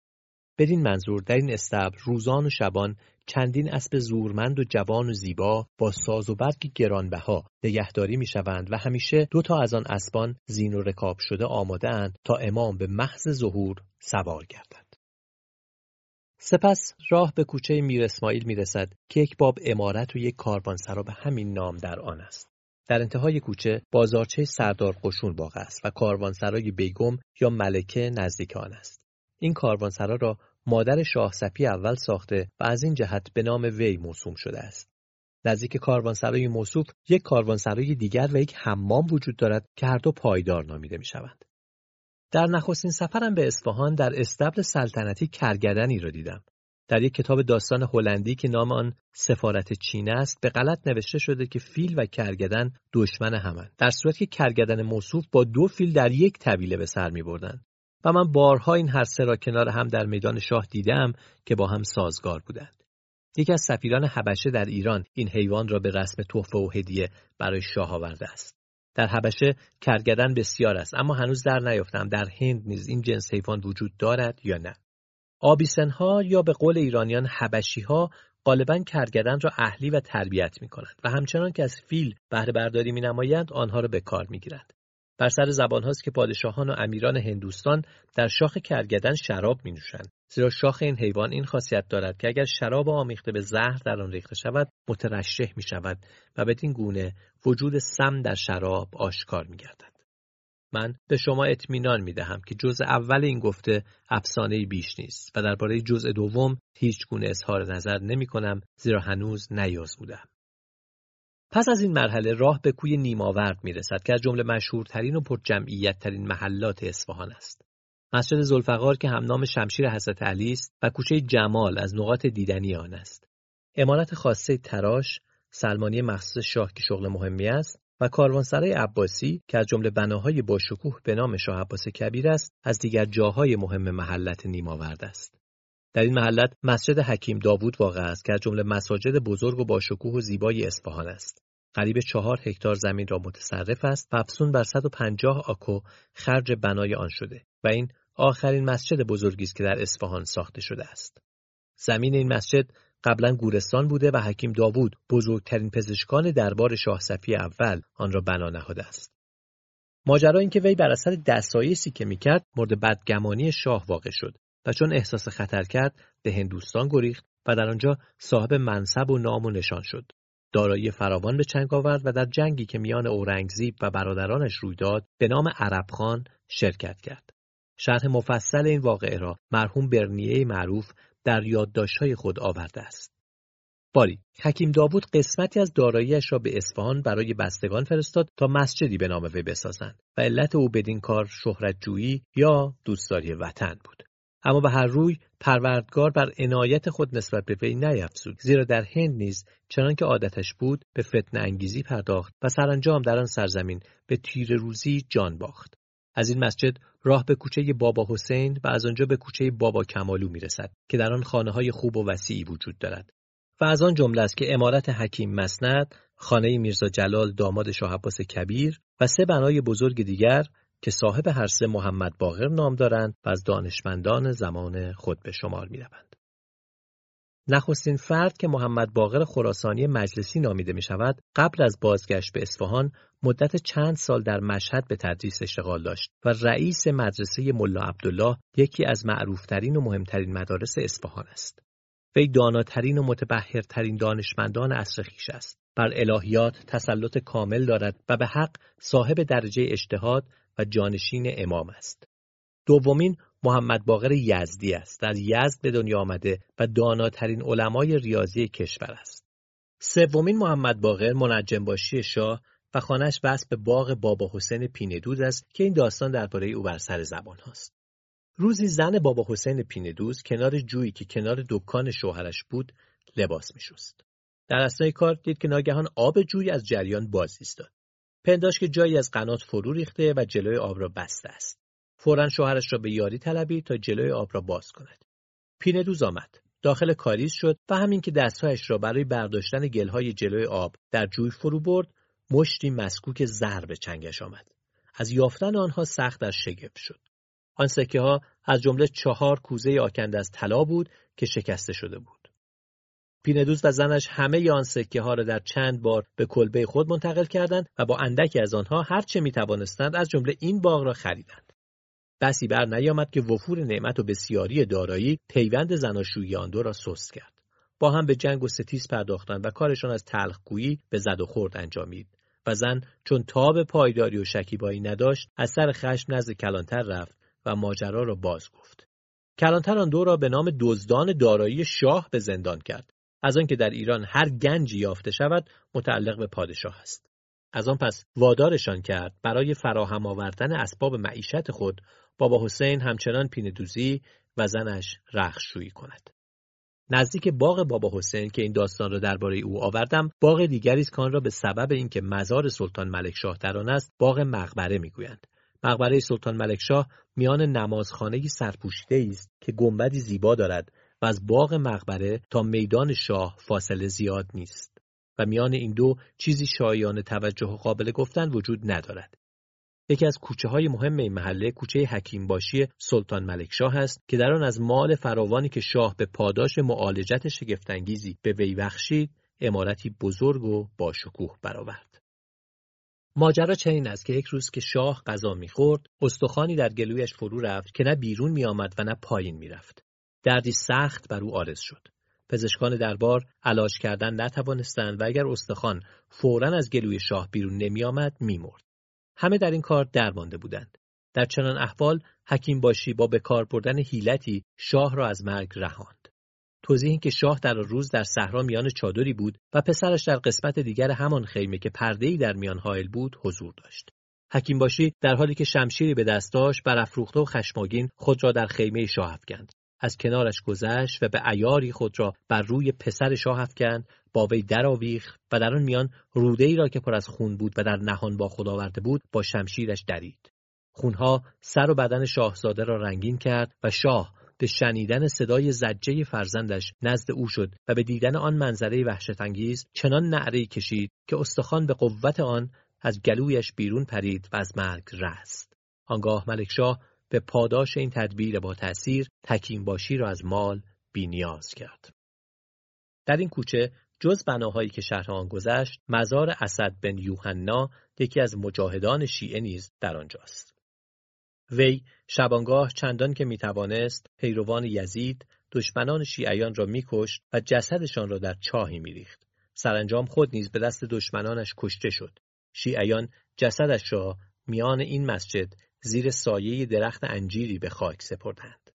بدین منظور در این استبل روزان و شبان چندین اسب زورمند و جوان و زیبا با ساز و برگ گرانبها نگهداری می شوند و همیشه دو تا از آن اسبان زین و رکاب شده آماده اند تا امام به محض ظهور سوار گردد. سپس راه به کوچه میر اسماعیل می رسد که یک باب امارت و یک کاروانسرا به همین نام در آن است. در انتهای کوچه بازارچه سردار قشون واقع است و کاروانسرای بیگم یا ملکه نزدیک آن است. این کاروانسرا را مادر شاه سپی اول ساخته و از این جهت به نام وی موسوم شده است. نزدیک کاروانسرای موصوف یک کاروانسرای دیگر و یک حمام وجود دارد که هر دو پایدار نامیده می شوند. در نخستین سفرم به اصفهان در استبل سلطنتی کرگدنی را دیدم. در یک کتاب داستان هلندی که نام آن سفارت چین است به غلط نوشته شده که فیل و کرگدن دشمن همند در صورتی که کرگدن موصوف با دو فیل در یک طویله به سر می بردن. و من بارها این هر سه را کنار هم در میدان شاه دیدم که با هم سازگار بودند. یکی از سفیران حبشه در ایران این حیوان را به رسم تحفه و هدیه برای شاه آورده است. در حبشه کرگدن بسیار است اما هنوز در نیافتم در هند نیز این جنس حیوان وجود دارد یا نه. آبیسنها یا به قول ایرانیان حبشی ها غالبا کرگدن را اهلی و تربیت می کنند و همچنان که از فیل بهره برداری می نمایند آنها را به کار می گیرند. بر سر زبان هاست که پادشاهان و امیران هندوستان در شاخ کرگدن شراب می نوشند. زیرا شاخ این حیوان این خاصیت دارد که اگر شراب آمیخته به زهر در آن ریخته شود مترشح می شود و بدین گونه وجود سم در شراب آشکار می گردد. من به شما اطمینان می دهم که جزء اول این گفته افسانه بیش نیست و درباره جزء دوم هیچ گونه اظهار نظر نمی کنم زیرا هنوز نیازمودم. پس از این مرحله راه به کوی نیماورد می رسد که از جمله مشهورترین و پرجمعیت ترین محلات اصفهان است. مسجد زلفقار که همنام شمشیر حضرت علی است و کوچه جمال از نقاط دیدنی آن است. امارت خاصه تراش، سلمانی مخصوص شاه که شغل مهمی است و کاروانسرای عباسی که از جمله بناهای با شکوه به نام شاه عباس کبیر است از دیگر جاهای مهم محلت نیماورد است. در این محلت مسجد حکیم داوود واقع است که از جمله مساجد بزرگ و با شکوه و زیبای اصفهان است. قریب چهار هکتار زمین را متصرف است و افسون بر 150 آکو خرج بنای آن شده و این آخرین مسجد بزرگی است که در اصفهان ساخته شده است. زمین این مسجد قبلا گورستان بوده و حکیم داوود بزرگترین پزشکان دربار شاه صفی اول آن را بنا نهاده است. ماجرا این که وی بر اثر دستایسی که می‌کرد مورد بدگمانی شاه واقع شد و چون احساس خطر کرد به هندوستان گریخت و در آنجا صاحب منصب و نام و نشان شد. دارایی فراوان به چنگ آورد و در جنگی که میان اورنگزیب و برادرانش روی داد به نام عربخان شرکت کرد. شرح مفصل این واقعه را مرحوم برنیه معروف در یادداشت‌های خود آورده است. باری حکیم داوود قسمتی از داراییش را به اصفهان برای بستگان فرستاد تا مسجدی به نام وی بسازند و علت او بدین کار شهرتجویی یا دوستداری وطن بود اما به هر روی پروردگار بر عنایت خود نسبت به وی نیفزود زیرا در هند نیز چنان که عادتش بود به فتن انگیزی پرداخت و سرانجام در آن سرزمین به تیر روزی جان باخت. از این مسجد راه به کوچه بابا حسین و از آنجا به کوچه بابا کمالو می رسد که در آن خانه های خوب و وسیعی وجود دارد. و از آن جمله است که امارت حکیم مسند خانه میرزا جلال داماد شاه کبیر و سه بنای بزرگ دیگر که صاحب هر سه محمد باقر نام دارند و از دانشمندان زمان خود به شمار می روند. نخستین فرد که محمد باقر خراسانی مجلسی نامیده می شود قبل از بازگشت به اصفهان مدت چند سال در مشهد به تدریس اشتغال داشت و رئیس مدرسه ملا عبدالله یکی از معروفترین و مهمترین مدارس اصفهان است. وی داناترین و متبهرترین دانشمندان عصر خیش است. بر الهیات تسلط کامل دارد و به حق صاحب درجه اجتهاد و جانشین امام است. دومین محمد باقر یزدی است. از یزد به دنیا آمده و داناترین علمای ریاضی کشور است. سومین محمد باقر منجم باشی شاه و خانش وصل به باغ بابا حسین پیندود است که این داستان درباره او بر سر زبان هاست. روزی زن بابا حسین پیندوز کنار جویی که کنار دکان شوهرش بود لباس میشست. در اثنای کار دید که ناگهان آب جوی از جریان باز ایستاد. پنداش که جایی از قنات فرو ریخته و جلوی آب را بسته است. فورا شوهرش را به یاری طلبید تا جلوی آب را باز کند. پیندوز آمد. داخل کاریز شد و همین که دستهایش را برای برداشتن گلهای جلوی آب در جوی فرو برد مشتی مسکوک زر به چنگش آمد. از یافتن آنها سخت در شگفت شد. آن سکه ها از جمله چهار کوزه آکنده از طلا بود که شکسته شده بود. پیندوز و زنش همه آن سکه ها را در چند بار به کلبه خود منتقل کردند و با اندکی از آنها هر چه می توانستند از جمله این باغ را خریدند. بسی بر نیامد که وفور نعمت و بسیاری دارایی پیوند زناشویی آن دو را سست کرد. با هم به جنگ و ستیز پرداختند و کارشان از تلخگویی به زد و خورد انجامید و زن چون تاب پایداری و شکیبایی نداشت از سر خشم نزد کلانتر رفت و ماجرا را باز گفت. کلانتر آن دو را به نام دزدان دارایی شاه به زندان کرد. از آنکه در ایران هر گنجی یافته شود متعلق به پادشاه است. از آن پس وادارشان کرد برای فراهم آوردن اسباب معیشت خود بابا حسین همچنان پیندوزی و زنش رخشویی کند. نزدیک باغ بابا حسین که این داستان را درباره او آوردم باغ دیگری است کان را به سبب اینکه مزار سلطان ملکشاه در آن است باغ مقبره می‌گویند مقبره سلطان ملکشاه میان نمازخانه سرپوشیده است که گنبدی زیبا دارد و از باغ مقبره تا میدان شاه فاصله زیاد نیست. و میان این دو چیزی شایان توجه و قابل گفتن وجود ندارد. یکی از کوچه های مهم این محله کوچه حکیم باشی سلطان ملکشاه است که در آن از مال فراوانی که شاه به پاداش معالجت شگفتانگیزی به وی بخشید امارتی بزرگ و با شکوه برآورد. ماجرا چنین است که یک روز که شاه غذا می‌خورد استخوانی در گلویش فرو رفت که نه بیرون میآمد و نه پایین می‌رفت. دردی سخت بر او آرز شد پزشکان دربار علاج کردن نتوانستند و اگر استخوان فورا از گلوی شاه بیرون نمیآمد میمرد همه در این کار درمانده بودند. در چنان احوال حکیم باشی با به کار بردن حیلتی شاه را از مرگ رهاند. توضیح این که شاه در روز در صحرا میان چادری بود و پسرش در قسمت دیگر همان خیمه که پرده‌ای در میان حائل بود حضور داشت. حکیم باشی در حالی که شمشیری به دست داشت برافروخته و خشماگین خود را در خیمه شاه افکند. از کنارش گذشت و به ایاری خود را بر روی پسر شاه افکند با وی درآویخت و در آن میان روده ای را که پر از خون بود و در نهان با خود آورده بود با شمشیرش درید خونها سر و بدن شاهزاده را رنگین کرد و شاه به شنیدن صدای زجه فرزندش نزد او شد و به دیدن آن منظره وحشتانگیز چنان نعره کشید که استخوان به قوت آن از گلویش بیرون پرید و از مرگ رست. آنگاه ملکشاه به پاداش این تدبیر با تأثیر تکیم باشی را از مال بینیاز کرد. در این کوچه جز بناهایی که شهر آن گذشت مزار اسد بن یوحنا یکی از مجاهدان شیعه نیز در آنجاست. وی شبانگاه چندان که می‌توانست پیروان یزید دشمنان شیعیان را میکشت و جسدشان را در چاهی میریخت. سرانجام خود نیز به دست دشمنانش کشته شد. شیعیان جسدش را میان این مسجد زیر سایه درخت انجیری به خاک سپردند.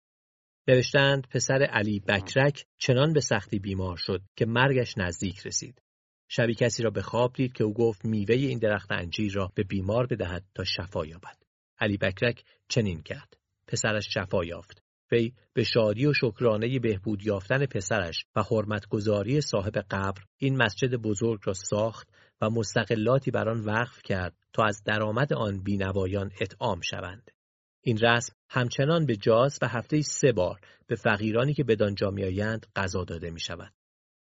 نوشتند پسر علی بکرک چنان به سختی بیمار شد که مرگش نزدیک رسید. شبی کسی را به خواب دید که او گفت میوه این درخت انجیر را به بیمار بدهد تا شفا یابد. علی بکرک چنین کرد. پسرش شفا یافت. وی به شادی و شکرانه بهبود یافتن پسرش و حرمتگذاری صاحب قبر این مسجد بزرگ را ساخت و مستقلاتی بر آن وقف کرد تا از درآمد آن بینوایان اطعام شوند. این رسم همچنان به جاز و هفته سه بار به فقیرانی که بدانجا میآیند غذا داده می شود.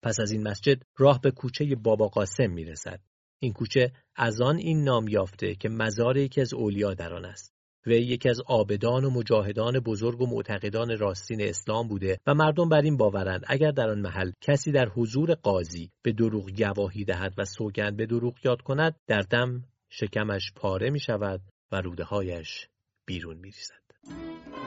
پس از این مسجد راه به کوچه بابا قاسم می رسد. این کوچه از آن این نام یافته که مزار یکی از اولیا در آن است. وی یکی از آبدان و مجاهدان بزرگ و معتقدان راستین اسلام بوده و مردم بر این باورند اگر در آن محل کسی در حضور قاضی به دروغ گواهی دهد و سوگند به دروغ یاد کند در دم شکمش پاره می شود و روده هایش بیرون می ریزد.